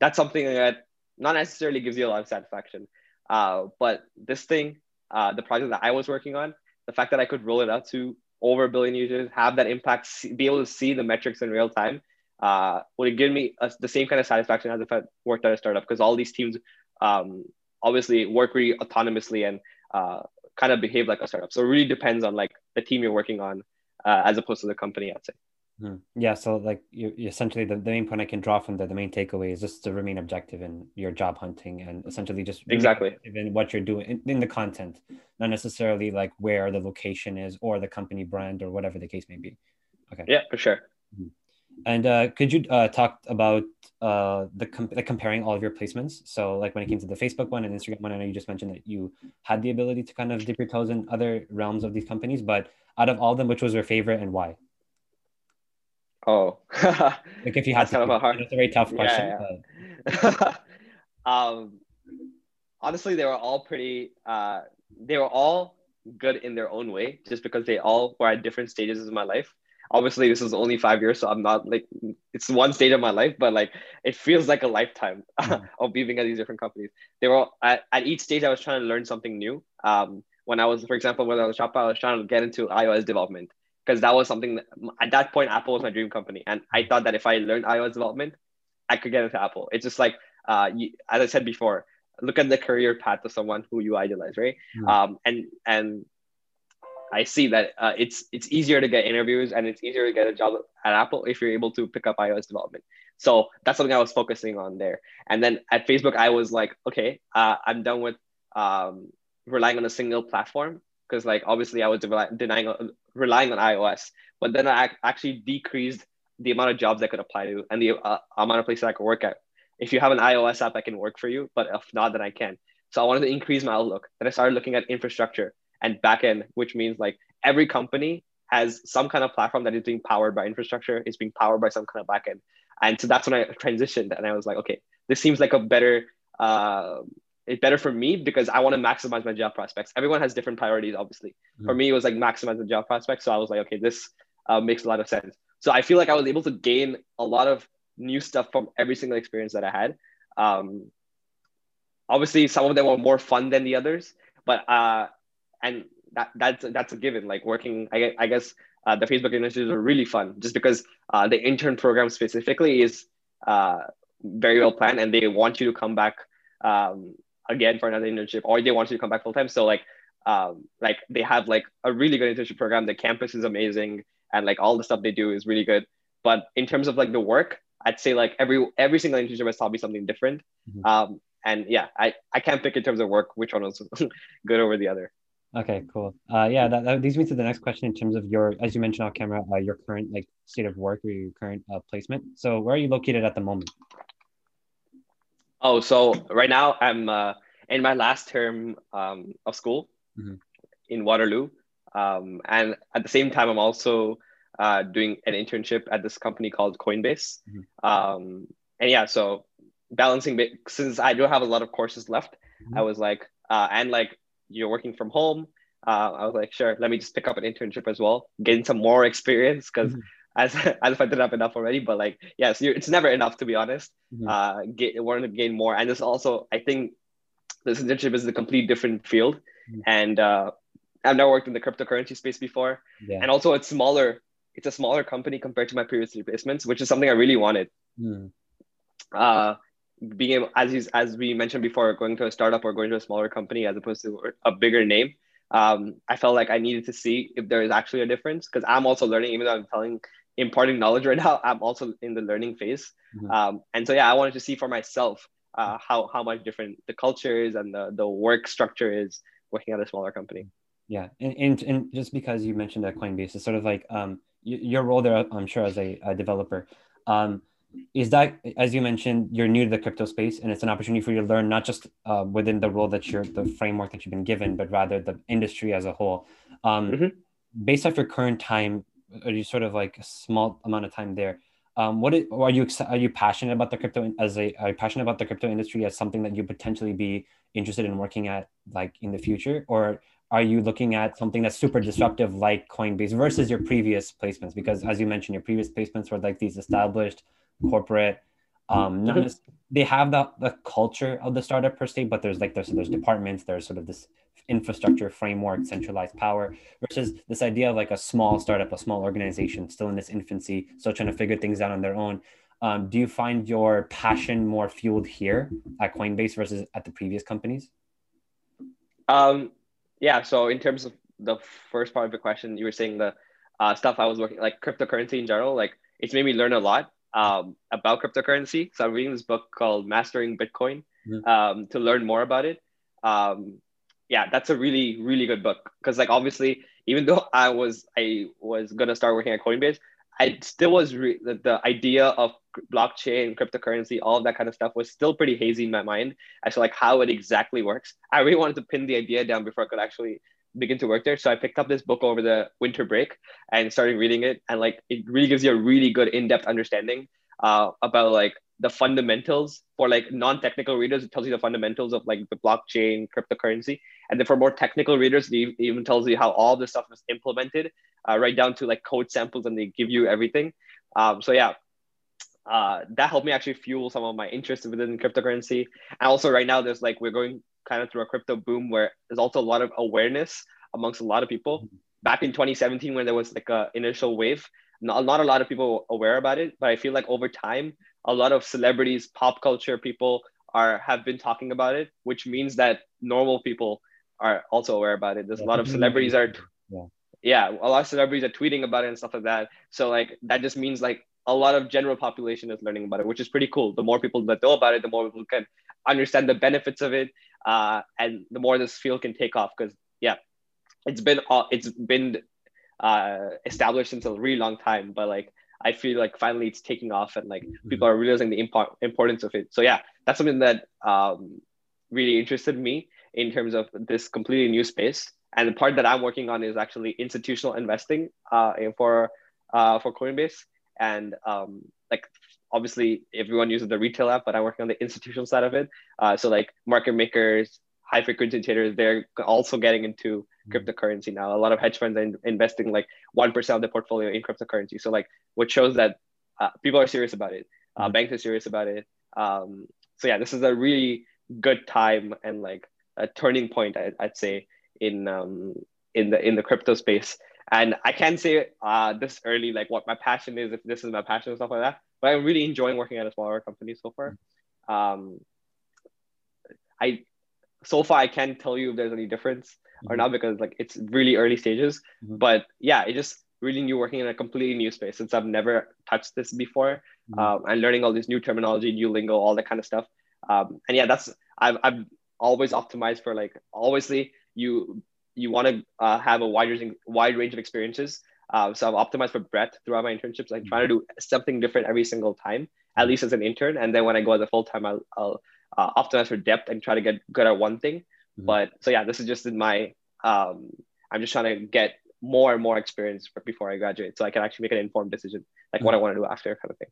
That's something that not necessarily gives you a lot of satisfaction. Uh, but this thing, uh, the project that I was working on, the fact that I could roll it out to over a billion users, have that impact, see, be able to see the metrics in real time, uh, would give me a, the same kind of satisfaction as if I worked at a startup because all these teams um, obviously work really autonomously and uh, kind of behave like a startup. So it really depends on like the team you're working on uh, as opposed to the company, I'd say. Mhm. Yeah, so like you you essentially the, the main point I can draw from the, the main takeaway is just to remain objective in your job hunting and essentially just Exactly. in what you're doing in, in the content, not necessarily like where the location is or the company brand or whatever the case may be. Okay. Yeah, for sure. And uh, could you uh, talk about uh, the com- like comparing all of your placements? So, like when it came to the Facebook one and Instagram one, I know you just mentioned that you had the ability to kind of dip your toes in other realms of these companies, but out of all of them, which was your favorite and why? Oh, *laughs* Like if you had That's to, kind of a hard- it's a very tough question. yeah. but- *laughs* um, honestly, they were all pretty. Uh, they were all good in their own way, just because they all were at different stages of my life. Obviously, this is only five years, so I'm not like it's one stage of my life, but like it feels like a lifetime Mhm. *laughs* of being at these different companies. They were all, at, at each stage, I was trying to learn something new. Um, when I was, for example, when I was Shopify, I was trying to get into iOS development because that was something that, at that point Apple was my dream company, and I thought that if I learned iOS development, I could get into Apple. It's just like, uh, you, as I said before, look at the career path of someone who you idolize, right? Hmm. Um, and and I see that uh, it's it's easier to get interviews and it's easier to get a job at Apple if you're able to pick up iOS development. So that's something I was focusing on there. And then at Facebook, I was like, okay, uh, I'm done with um, relying on a single platform because like obviously I was de- denying relying on iOS, but then I actually decreased the amount of jobs I could apply to and the uh, amount of places I could work at. If you have an iOS app, I can work for you, but if not, then I can. So I wanted to increase my outlook. Then I started looking at infrastructure and backend, which means like every company has some kind of platform that is being powered by infrastructure, is being powered by some kind of backend. And so that's when I transitioned and I was like, okay, this seems like a better uh, it's better for me because I want to maximize my job prospects. Everyone has different priorities, obviously. For Mhm. me, it was like maximize the job prospects. So I was like, okay, this uh, makes a lot of sense. So I feel like I was able to gain a lot of new stuff from every single experience that I had. Um, obviously, some of them were more fun than the others, but uh, and that that's that's a given. Like working, I, I guess uh, the Facebook internships are really fun just because uh, the intern program specifically is uh, very well planned and they want you to come back um, again for another internship or they want you to come back full time. So like um, like they have like a really good internship program. The campus is amazing and like all the stuff they do is really good. But in terms of like the work, I'd say like every every single internship has taught me something different. Mhm. Um, and yeah, I, I can't pick in terms of work which one was *laughs* good over the other. Okay, cool. Uh, yeah, that, that leads me to the next question in terms of your, as you mentioned off camera, uh, your current like state of work or your current uh, placement. So where are you located at the moment? Oh, so right now I'm uh, in my last term um, of school Mhm. in Waterloo. Um, and at the same time, I'm also uh, doing an internship at this company called Coinbase. Mhm. Um, and yeah, so balancing, since I don't have a lot of courses left, Mhm. I was like, uh, and like you're working from home, uh, I was like, sure, let me just pick up an internship as well, gain some more experience because Mhm. As, as if I didn't have enough already, but like, yes, it's never enough to be honest Mhm. uh, get want to gain more. And this also, I think, this internship is a complete different field, Mhm. and uh, I've never worked in the cryptocurrency space before, Yeah. and also it's smaller. It's a smaller company compared to my previous three placements, which is something I really wanted. Mm. Uh, being able, as you, as we mentioned before, going to a startup or going to a smaller company as opposed to a bigger name. Um, I felt like I needed to see if there is actually a difference because I'm also learning, even though I'm telling imparting knowledge right now, I'm also in the learning phase. Mhm. Um, and so yeah, I wanted to see for myself uh, how how much different the culture is and the the work structure is working at a smaller company. Yeah, and and, and just because you mentioned that Coinbase is sort of like um your role there, I'm sure as a, a developer. Um, is that as you mentioned you're new to the crypto space and it's an opportunity for you to learn not just uh, within the role that you're the framework that you've been given but rather the industry as a whole um, mm-hmm. based off your current time are you sort of like a small amount of time there. Um, what is, are you are you passionate about the crypto as a are you passionate about the crypto industry as something that you potentially be interested in working at like in the future? Or are you looking at something that's super disruptive like coinbase versus your previous placements? Because as you mentioned your previous placements were like these established corporate um not just, they have the, the culture of the startup per se but there's like there's there's departments there's sort of this infrastructure framework, centralized power, versus this idea of like a small startup, a small organization still in its infancy, still trying to figure things out on their own. Um, do you find your passion more fueled here at Coinbase versus at the previous companies? Um, yeah. So in terms of the first part of the question, you were saying the uh, stuff I was working like cryptocurrency in general. Like it's made me learn a lot um, about cryptocurrency. So I'm reading this book called Mastering Bitcoin mm-hmm. um, to learn more about it. Um, yeah, that's a really really good book because like obviously even though I was I was gonna start working at Coinbase, I still was re- the, the idea of blockchain, cryptocurrency, all of that kind of stuff was still pretty hazy in my mind as to like how it exactly works. I really wanted to pin the idea down before I could actually begin to work there. So I picked up this book over the winter break and started reading it, and like it really gives you a really good in-depth understanding uh, about like the fundamentals for like non-technical readers it tells you the fundamentals of like the blockchain cryptocurrency and then for more technical readers it even tells you how all this stuff is implemented uh, right down to like code samples and they give you everything. Um, so yeah. Uh, that helped me actually fuel some of my interest within cryptocurrency. And also right now there's like we're going kind of through a crypto boom where there's also a lot of awareness amongst a lot of people. Back in 2017 when there was like a initial wave not, not a lot of people aware about it but i feel like over time a lot of celebrities, pop culture people are have been talking about it, which means that normal people are also aware about it. There's yeah. a lot of celebrities are, yeah. yeah, a lot of celebrities are tweeting about it and stuff like that. So like that just means like a lot of general population is learning about it, which is pretty cool. The more people that know about it, the more people can understand the benefits of it, uh, and the more this field can take off. Because yeah, it's been uh, it's been uh, established since a really long time, but like I feel like finally it's taking off and like mm-hmm. people are realizing the impo- importance of it. So yeah, that's something that um, really interested me in terms of this completely new space. And the part that I'm working on is actually institutional investing uh, for uh, for Coinbase. And um, like obviously everyone uses the retail app, but I'm working on the institutional side of it. Uh, so like market makers, high frequency traders, they're also getting into mm-hmm. cryptocurrency now. A lot of hedge funds are investing like 1% of their portfolio in cryptocurrency. So like what shows that uh, people are serious about it. Uh, mm-hmm. Banks are serious about it. Um, so yeah, this is a really good time and like a turning point, I, would say, in um, in the in the crypto space. And I can't say uh, this early, like what my passion is, if this is my passion and stuff like that. But I'm really enjoying working at a smaller company so far. Mm-hmm. Um, I so far I can't tell you if there's any difference mm-hmm. or not because like it's really early stages. Mm-hmm. But yeah, it just really new working in a completely new space since I've never touched this before. Mm-hmm. Um, and learning all this new terminology, new lingo, all that kind of stuff. Um, and yeah, that's I've I've always optimized for like obviously you you want to uh, have a wide range wide range of experiences. Uh, so I've optimized for breadth throughout my internships. I try to do something different every single time, at mm-hmm. least as an intern. And then when I go as a full time, I'll, I'll uh, optimize for depth and try to get good at one thing. Mm-hmm. But so yeah, this is just in my um, I'm just trying to get more and more experience before I graduate, so I can actually make an informed decision, like mm-hmm. what I want to do after, kind of thing.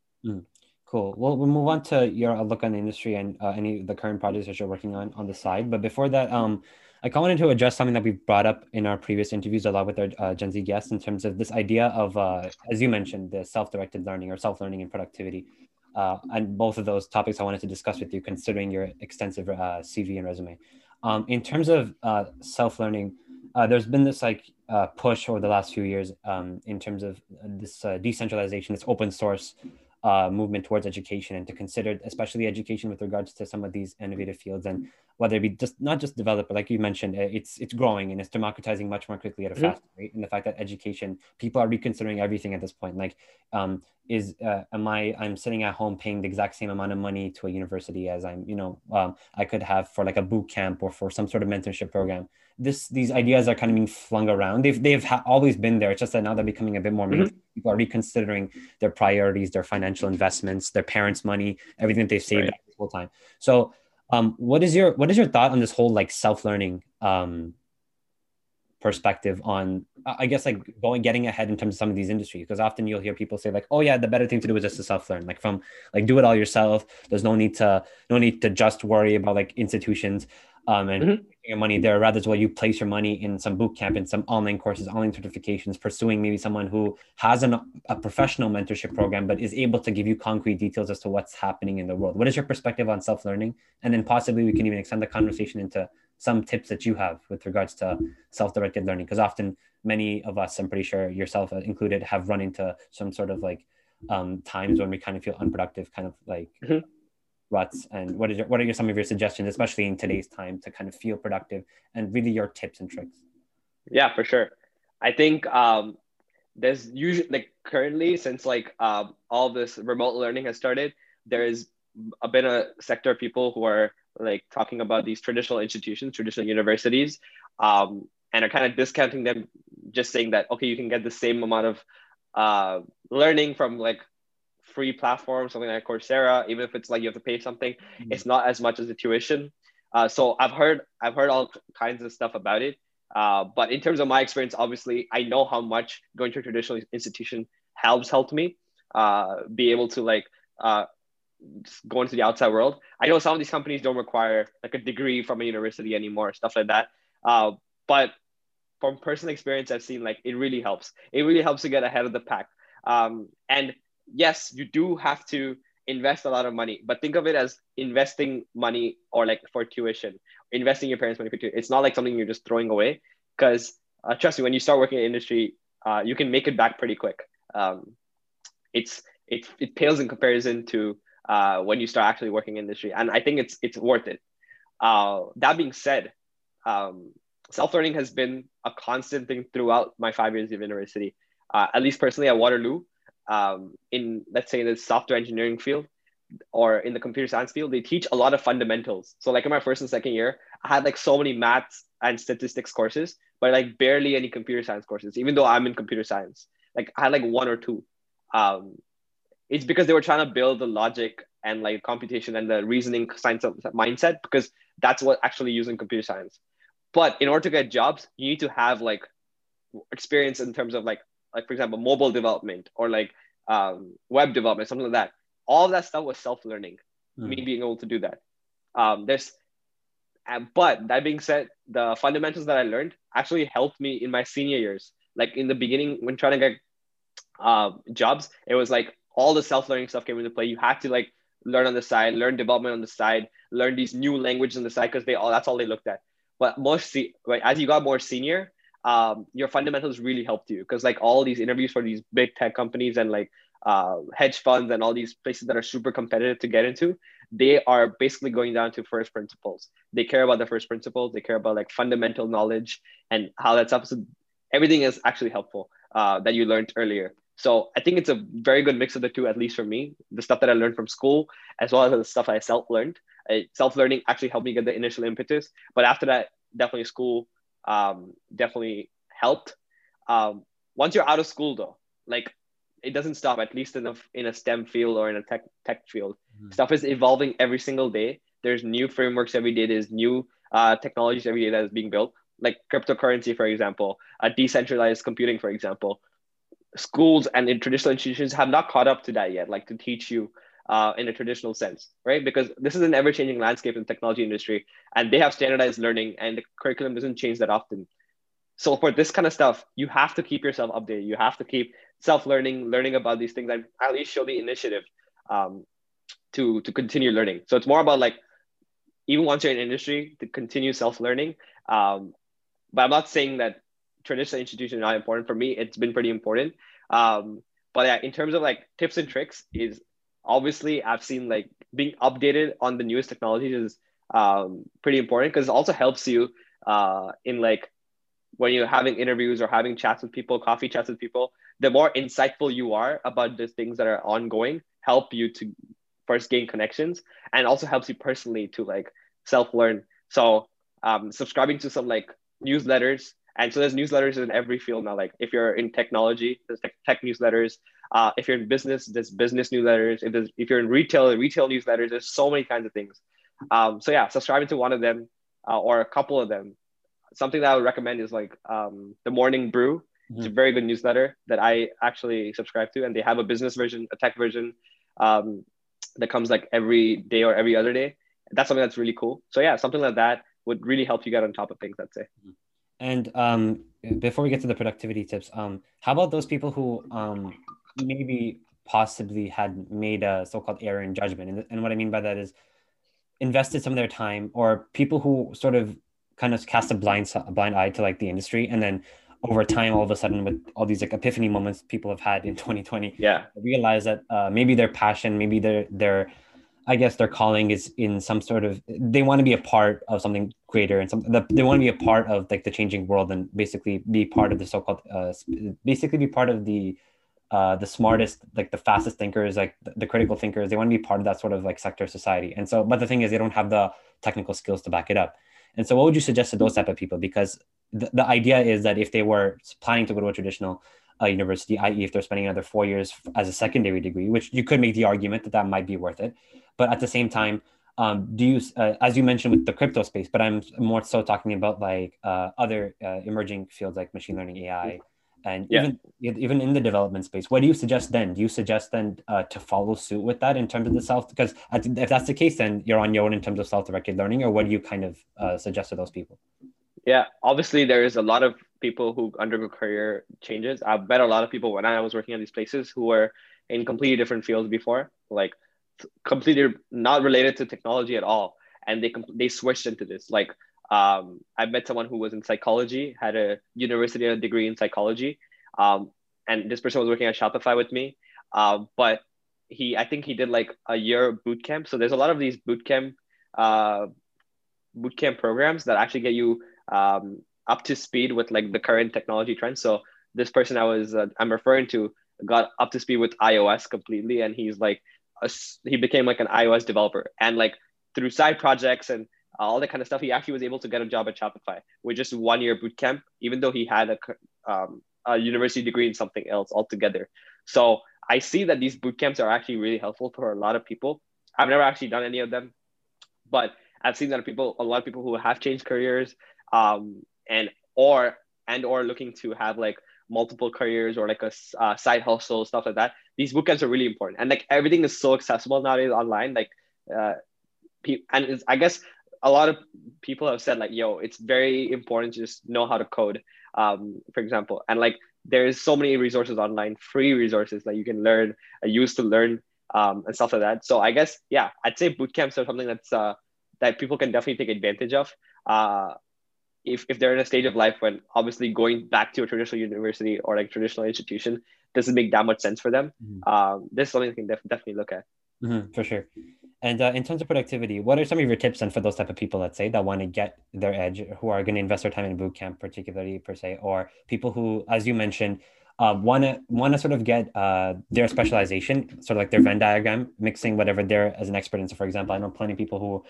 Cool. Well, we'll move on to your outlook on the industry and uh, any of the current projects that you're working on on the side. But before that, um, I kind of wanted to address something that we brought up in our previous interviews a lot with our uh, Gen Z guests in terms of this idea of, uh, as you mentioned, the self-directed learning or self-learning and productivity. Uh, and both of those topics I wanted to discuss with you, considering your extensive uh, CV and resume. Um, in terms of uh, self-learning, there's been this like push over the last few years um, in terms of this decentralization, this open source uh, movement towards education and to consider especially education with regards to some of these innovative fields and whether it be just not just develop but like you mentioned it's it's growing and it's democratizing much more quickly at a mm-hmm. fast rate. And the fact that education people are reconsidering everything at this point. Like um, is uh, am i i'm sitting at home paying the exact same amount of money to a university as i'm you know um, i could have for like a boot camp or for some sort of mentorship program this these ideas are kind of being flung around. They've they've ha- always been there. It's just that now they're becoming a bit more mm-hmm. People are reconsidering their priorities, their financial investments, their parents' money, everything that they've saved right. this whole time. So, um, what is your what is your thought on this whole like self learning um, perspective on I guess like going getting ahead in terms of some of these industries because often you'll hear people say like oh yeah the better thing to do is just to self learn like from like do it all yourself there's no need to no need to just worry about like institutions um, and mm-hmm. your money there. Rather, as well, you place your money in some boot camp, in some online courses, online certifications, pursuing maybe someone who has an, a professional mentorship program, but is able to give you concrete details as to what's happening in the world. What is your perspective on self learning? And then possibly we can even extend the conversation into some tips that you have with regards to self directed learning, because often many of us, I'm pretty sure yourself included, have run into some sort of like um, times when we kind of feel unproductive, kind of like. Mm-hmm ruts and what is your, what are your, some of your suggestions especially in today's time to kind of feel productive and really your tips and tricks? Yeah for sure. I think um, there's usually like currently since like um, all this remote learning has started there's been a sector of people who are like talking about these traditional institutions traditional universities um, and are kind of discounting them just saying that okay you can get the same amount of uh, learning from like free platform, something like Coursera, even if it's like you have to pay something, mm-hmm. it's not as much as the tuition. Uh, so I've heard I've heard all kinds of stuff about it. Uh, but in terms of my experience, obviously, I know how much going to a traditional institution helps helped me uh, be able to like uh, go into the outside world. I know some of these companies don't require like a degree from a university anymore, stuff like that. Uh, but from personal experience, I've seen like it really helps. It really helps to get ahead of the pack. Um, and yes, you do have to invest a lot of money, but think of it as investing money or like for tuition, investing your parents' money for tuition. It's not like something you're just throwing away because uh, trust me, when you start working in industry, uh, you can make it back pretty quick. Um, it's it, it pales in comparison to uh, when you start actually working in industry, and I think it's it's worth it. Uh, that being said, um, self learning has been a constant thing throughout my five years of university. Uh, at least personally at Waterloo, um, in let's say the software engineering field or in the computer science field, they teach a lot of fundamentals. So like in my first and second year, I had like so many maths and statistics courses, but like barely any computer science courses, even though I'm in computer science. Like I had like one or two. Um, it's because they were trying to build the logic and like computation and the reasoning science mindset because that's what actually using computer science. But in order to get jobs, you need to have like experience in terms of like like for example, mobile development or like um, web development, something like that. All that stuff was self-learning. Mm. Me being able to do that. Um, there's, but that being said, the fundamentals that I learned actually helped me in my senior years. Like in the beginning, when trying to get uh, jobs, it was like all the self-learning stuff came into play. You had to like learn on the side, learn development on the side, learn these new languages on the side because they all that's all they looked at. But most see, right, as you got more senior, um, your fundamentals really helped you because like all these interviews for these big tech companies and like uh, hedge funds and all these places that are super competitive to get into, they are basically going down to first principles. They care about the first principles. They care about like fundamental knowledge and how that's up. So everything is actually helpful uh, that you learned earlier. So I think it's a very good mix of the two, at least for me. The stuff that I learned from school, as well as the stuff I self-learned. Self-learning actually helped me get the initial impetus, but after that, definitely school um, definitely helped. Um, once you're out of school, though, like it doesn't stop. At least in a in a STEM field or in a tech tech field, mm-hmm. stuff is evolving every single day. There's new frameworks every day. There's new uh, technologies every day that is being built, like cryptocurrency, for example, uh, decentralized computing, for example. Schools and in traditional institutions have not caught up to that yet, like to teach you uh, in a traditional sense, right? Because this is an ever changing landscape in the technology industry and they have standardized learning and the curriculum doesn't change that often. So for this kind of stuff, you have to keep yourself updated. You have to keep self-learning, learning about these things and at least show the initiative um, to, to continue learning. So it's more about like, even once you're in industry to continue self-learning. Um, but I'm not saying that traditional institutions are not important. For me, it's been pretty important. Um, but yeah, in terms of like tips and tricks is obviously I've seen like being updated on the newest technologies is um, pretty important because it also helps you uh, in like when you're having interviews or having chats with people, coffee chats with people, the more insightful you are about the things that are ongoing, help you to first gain connections and also helps you personally to like self learn. So um, subscribing to some like newsletters. And so there's newsletters in every field now. Like if you're in technology, there's tech, tech newsletters. Uh, if you're in business, there's business newsletters. If, there's, if you're in retail, retail newsletters. There's so many kinds of things. Um, so yeah, subscribing to one of them uh, or a couple of them. Something that I would recommend is like um, the Morning Brew. Mm-hmm. It's a mm-hmm. very good newsletter that I actually subscribe to, and they have a business version, a tech version um, that comes like every day or every other day. That's something that's really cool. So yeah, something like that would really help you get on top of things. I'd say. Mm-hmm. And um, before we get to the productivity tips, um, how about those people who um, maybe possibly had made a so-called error in judgment? And, and what I mean by that is invested some of their time or people who sort of kind of cast a blind a blind eye to like the industry and then over time all of a sudden with all these like epiphany moments people have had in 2020 yeah realize that uh, maybe their passion maybe their their i guess their calling is in some sort of they want to be a part of something greater and some they want to be a part of like the changing world and basically be part of the so-called uh, basically be part of the uh, the smartest, like the fastest thinkers, like the, critical thinkers. They want to be part of that sort of like sector society. And so, but the thing is, they don't have the technical skills to back it up. And so, what would you suggest to those type of people? Because the, the idea is that if they were planning to go to a traditional uh, university, i.e., if they're spending another four years as a secondary degree, which you could make the argument that that might be worth it, but at the same time, um, do you, uh, as you mentioned with the crypto space, but I'm more so talking about like uh, other uh, emerging fields like machine learning, AI, and yeah. even even in the development space what do you suggest then? Do you suggest then uh, to follow suit with that in terms of the self because if that's the case then you're on your own in terms of self-directed learning or what do you kind of uh, suggest to those people? Yeah obviously there is a lot of people who undergo career changes. I've met a lot of people when i was working at these places who were in completely different fields before like completely not related to technology at all. And they they switched into this like um, I met someone who was in psychology, had a university degree in psychology, um, and this person was working at Shopify with me. Uh, but he, I think he did like a year boot camp. So there's a lot of these boot camp, uh, boot camp programs that actually get you um, up to speed with like the current technology trends. So this person I was, uh, I'm referring to, got up to speed with iOS completely, and he's like, a, he became like an iOS developer, and like through side projects and all that kind of stuff. He actually was able to get a job at Shopify with just one year boot camp, even though he had a, um, a university degree in something else altogether. So I see that these boot camps are actually really helpful for a lot of people. I've never actually done any of them, but I've seen that people, a lot of people who have changed careers, um, and or and or looking to have like multiple careers or like a uh, side hustle stuff like that. These boot camps are really important, and like everything is so accessible nowadays online. Like, uh, and I guess a lot of people have said like, yo, it's very important to just know how to code, um, for example. And like, there's so many resources online, free resources that you can learn, uh, use to learn, um, and stuff like that. So I guess, yeah, I'd say boot camps are something that's uh, that people can definitely take advantage of. Uh, if, if they're in a stage of life when obviously going back to a traditional university or like traditional institution doesn't make that much sense for them, mm-hmm. um, this is something they can def- definitely look at. Mm-hmm, for sure. And uh, in terms of productivity, what are some of your tips then for those type of people, let's say, that want to get their edge, who are going to invest their time in boot camp, particularly per se, or people who, as you mentioned, want to want to sort of get uh, their specialization, sort of like their Venn diagram, mixing whatever they're as an expert in. So, for example, I know plenty of people who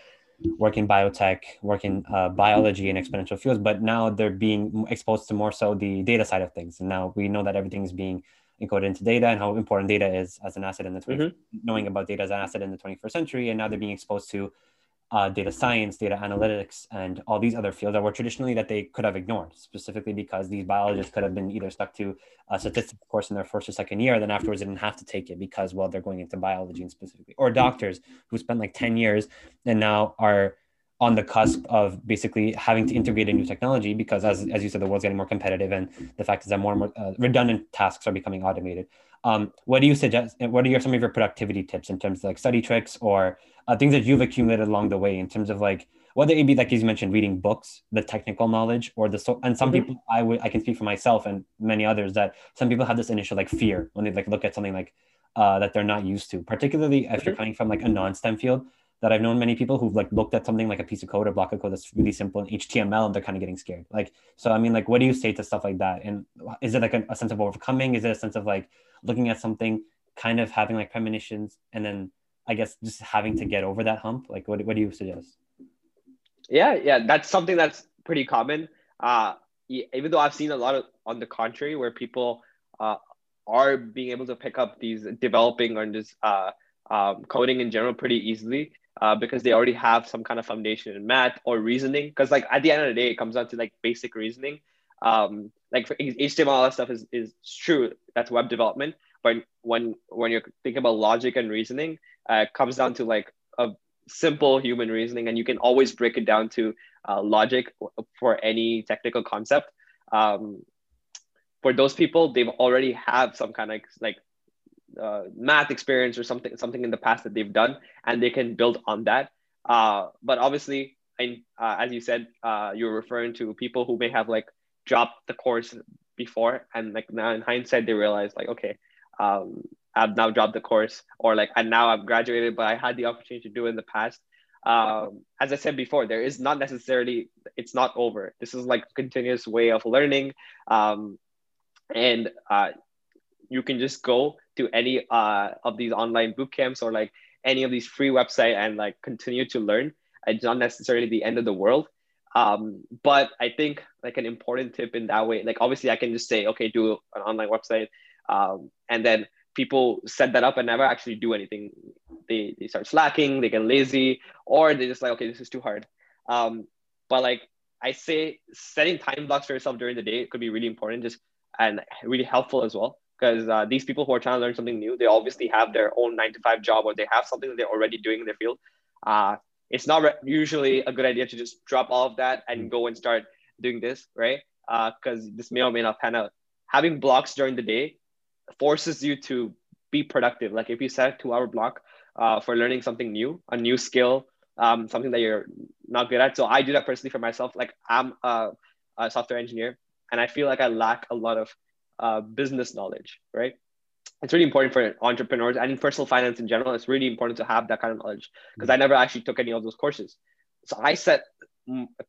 work in biotech, work in uh, biology and exponential fields, but now they're being exposed to more so the data side of things. And now we know that everything is being encoded into data and how important data is as an asset in the 20, mm-hmm. knowing about data as an asset in the 21st century. And now they're being exposed to uh, data science, data analytics, and all these other fields that were traditionally that they could have ignored, specifically because these biologists could have been either stuck to a statistics course in their first or second year, then afterwards they didn't have to take it because, well, they're going into biology and specifically, or doctors who spent like 10 years and now are on the cusp of basically having to integrate a new technology because as, as you said the world's getting more competitive and the fact is that more and more uh, redundant tasks are becoming automated um, what do you suggest what are your, some of your productivity tips in terms of like study tricks or uh, things that you've accumulated along the way in terms of like whether it be like as you mentioned reading books the technical knowledge or the so and some mm-hmm. people i would i can speak for myself and many others that some people have this initial like fear when they like look at something like uh, that they're not used to, particularly if you're Mhm. coming from like a non-STEM field. That I've known many people who've like looked at something like a piece of code or block of code that's really simple in HTML and they're kind of getting scared. Like, so I mean, like, what do you say to stuff like that? And is it like a, a sense of overcoming? Is it a sense of like looking at something, kind of having like premonitions, and then I guess just having to get over that hump? Like, what what do you suggest? Yeah, yeah, that's something that's pretty common. Uh, even though I've seen a lot of on the contrary, where people uh, are being able to pick up these developing or just uh, um, coding in general pretty easily uh, because they already have some kind of foundation in math or reasoning. Because like at the end of the day, it comes down to like basic reasoning. Um, like for HTML, all that stuff is is true. That's web development. But when when you're thinking about logic and reasoning, uh, it comes down to like a simple human reasoning, and you can always break it down to uh, logic for any technical concept. Um, for those people, they've already have some kind of like uh, math experience or something something in the past that they've done, and they can build on that. Uh, but obviously, and uh, as you said, uh, you're referring to people who may have like dropped the course before, and like now in hindsight, they realize like, okay, um, I've now dropped the course, or like, and now I've graduated, but I had the opportunity to do it in the past. Um, as I said before, there is not necessarily it's not over. This is like continuous way of learning, um, and uh, you can just go to any uh, of these online boot camps or like any of these free website and like continue to learn. It's not necessarily the end of the world. Um, but I think like an important tip in that way, like obviously I can just say, okay, do an online website. Um, and then people set that up and never actually do anything. They, they start slacking, they get lazy, or they just like, okay, this is too hard. Um, but like I say, setting time blocks for yourself during the day could be really important, just and really helpful as well. Because uh, these people who are trying to learn something new, they obviously have their own nine to five job or they have something that they're already doing in their field. Uh, it's not re- usually a good idea to just drop all of that and go and start doing this, right? Because uh, this may or may not pan out. Having blocks during the day forces you to be productive. Like if you set a two hour block uh, for learning something new, a new skill, um, something that you're not good at. So I do that personally for myself. Like I'm a, a software engineer and I feel like I lack a lot of uh, business knowledge, right? It's really important for entrepreneurs and in personal finance in general. It's really important to have that kind of knowledge because I never actually took any of those courses. So I set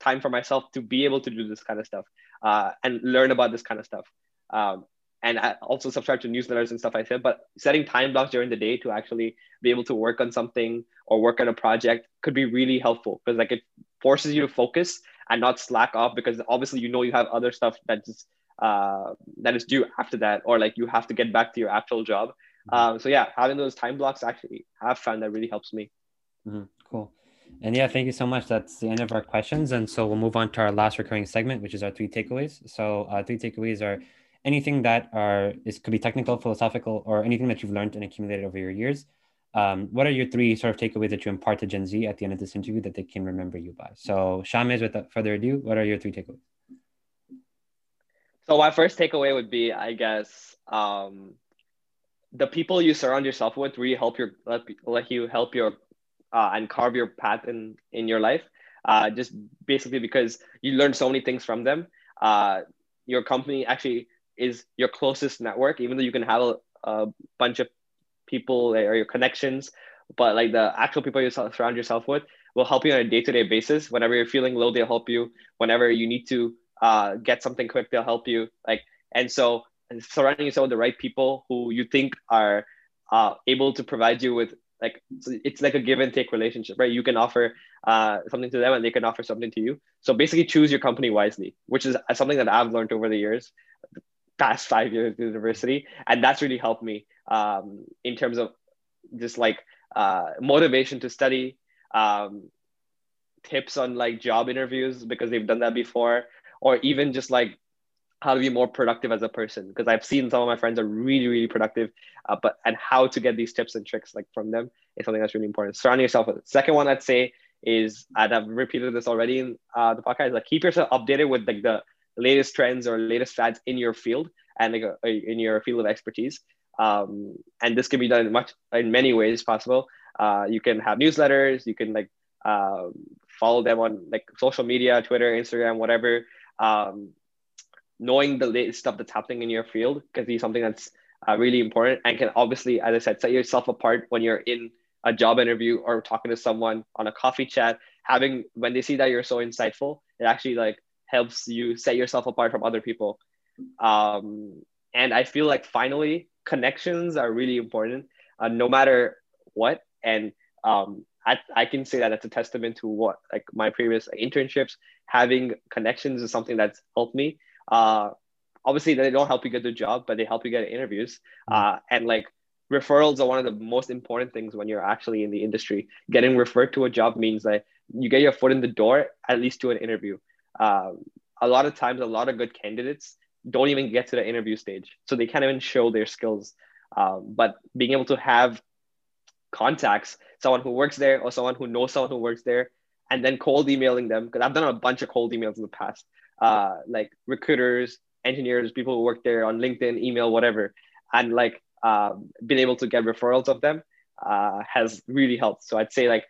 time for myself to be able to do this kind of stuff uh, and learn about this kind of stuff. Um, and I also subscribe to newsletters and stuff like that. But setting time blocks during the day to actually be able to work on something or work on a project could be really helpful because like it forces you to focus and not slack off because obviously you know you have other stuff that just uh, that is due after that or like you have to get back to your actual job. Um, so yeah, having those time blocks actually have found that really helps me. Mm-hmm. Cool. And yeah, thank you so much. That's the end of our questions. And so we'll move on to our last recurring segment, which is our three takeaways. So uh, three takeaways are anything that are is could be technical, philosophical, or anything that you've learned and accumulated over your years. Um, what are your three sort of takeaways that you impart to Gen Z at the end of this interview that they can remember you by? So, Shamez, without further ado, what are your three takeaways? So, my first takeaway would be, I guess, um, the people you surround yourself with really help your let, let you help your uh, and carve your path in in your life. Uh, just basically because you learn so many things from them. Uh, your company actually is your closest network, even though you can have a, a bunch of people or your connections, but like the actual people you surround yourself with will help you on a day-to-day basis. Whenever you're feeling low, they'll help you. Whenever you need to uh, get something quick, they'll help you. Like, and so surrounding yourself with the right people who you think are uh, able to provide you with like it's like a give and take relationship, right? You can offer uh, something to them and they can offer something to you. So basically, choose your company wisely, which is something that I've learned over the years, the past five years at university, and that's really helped me um, in terms of just like uh, motivation to study, um, tips on like job interviews because they've done that before, or even just like how to be more productive as a person because I've seen some of my friends are really really productive, uh, but and how to get these tips and tricks like from them is something that's really important. Surrounding yourself with. It. Second one I'd say is and I've repeated this already in uh, the podcast. Like keep yourself updated with like the latest trends or latest fads in your field and like uh, in your field of expertise. Um, and this can be done in much in many ways possible. Uh, you can have newsletters. You can like um, follow them on like social media, Twitter, Instagram, whatever. Um, knowing the latest stuff that's happening in your field can be something that's uh, really important and can obviously, as I said, set yourself apart when you're in a job interview or talking to someone on a coffee chat. Having when they see that you're so insightful, it actually like helps you set yourself apart from other people. Um, and I feel like finally connections are really important, uh, no matter what. And um, I, I can say that that's a testament to what like my previous internships having connections is something that's helped me. Uh, obviously they don't help you get the job but they help you get interviews. Mm. uh, and like referrals are one of the most important things when you're actually in the industry. Getting referred to a job means that you get your foot in the door at least to an interview. Um, a lot of times a lot of good candidates don't even get to the interview stage so they can't even show their skills. Um, but being able to have contacts, someone who works there or someone who knows someone who works there, and then cold emailing them because I've done a bunch of cold emails in the past, uh, like recruiters, engineers, people who work there on LinkedIn, email, whatever, and like uh, being able to get referrals of them uh, has really helped. So I'd say like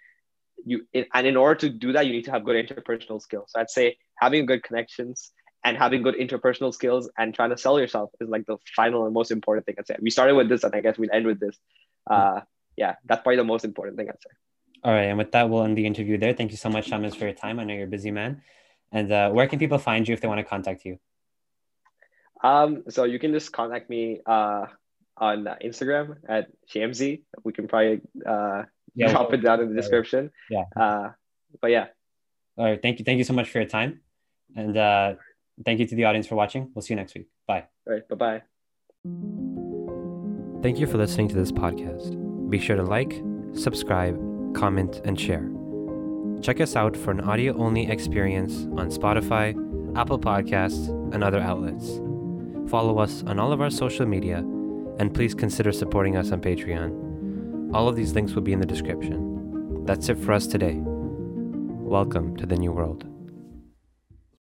you, and in order to do that, you need to have good interpersonal skills. So I'd say having good connections and having good interpersonal skills and trying to sell yourself is like the final and most important thing I'd say. We started with this, and I guess we'll end with this. Uh, yeah, that's probably the most important thing I'd say. All right. And with that, we'll end the interview there. Thank you so much, Shamas, for your time. I know you're a busy man. And uh, where can people find you if they want to contact you? Um, so you can just contact me uh, on Instagram at Shamsi. We can probably uh, yeah, drop it down in the description. Yeah. Uh, but yeah. All right. Thank you. Thank you so much for your time. And uh, thank you to the audience for watching. We'll see you next week. Bye. All right. Bye bye. Thank you for listening to this podcast. Be sure to like, subscribe, comment, and share. Check us out for an audio only experience on Spotify, Apple Podcasts, and other outlets. Follow us on all of our social media, and please consider supporting us on Patreon. All of these links will be in the description. That's it for us today. Welcome to the new world.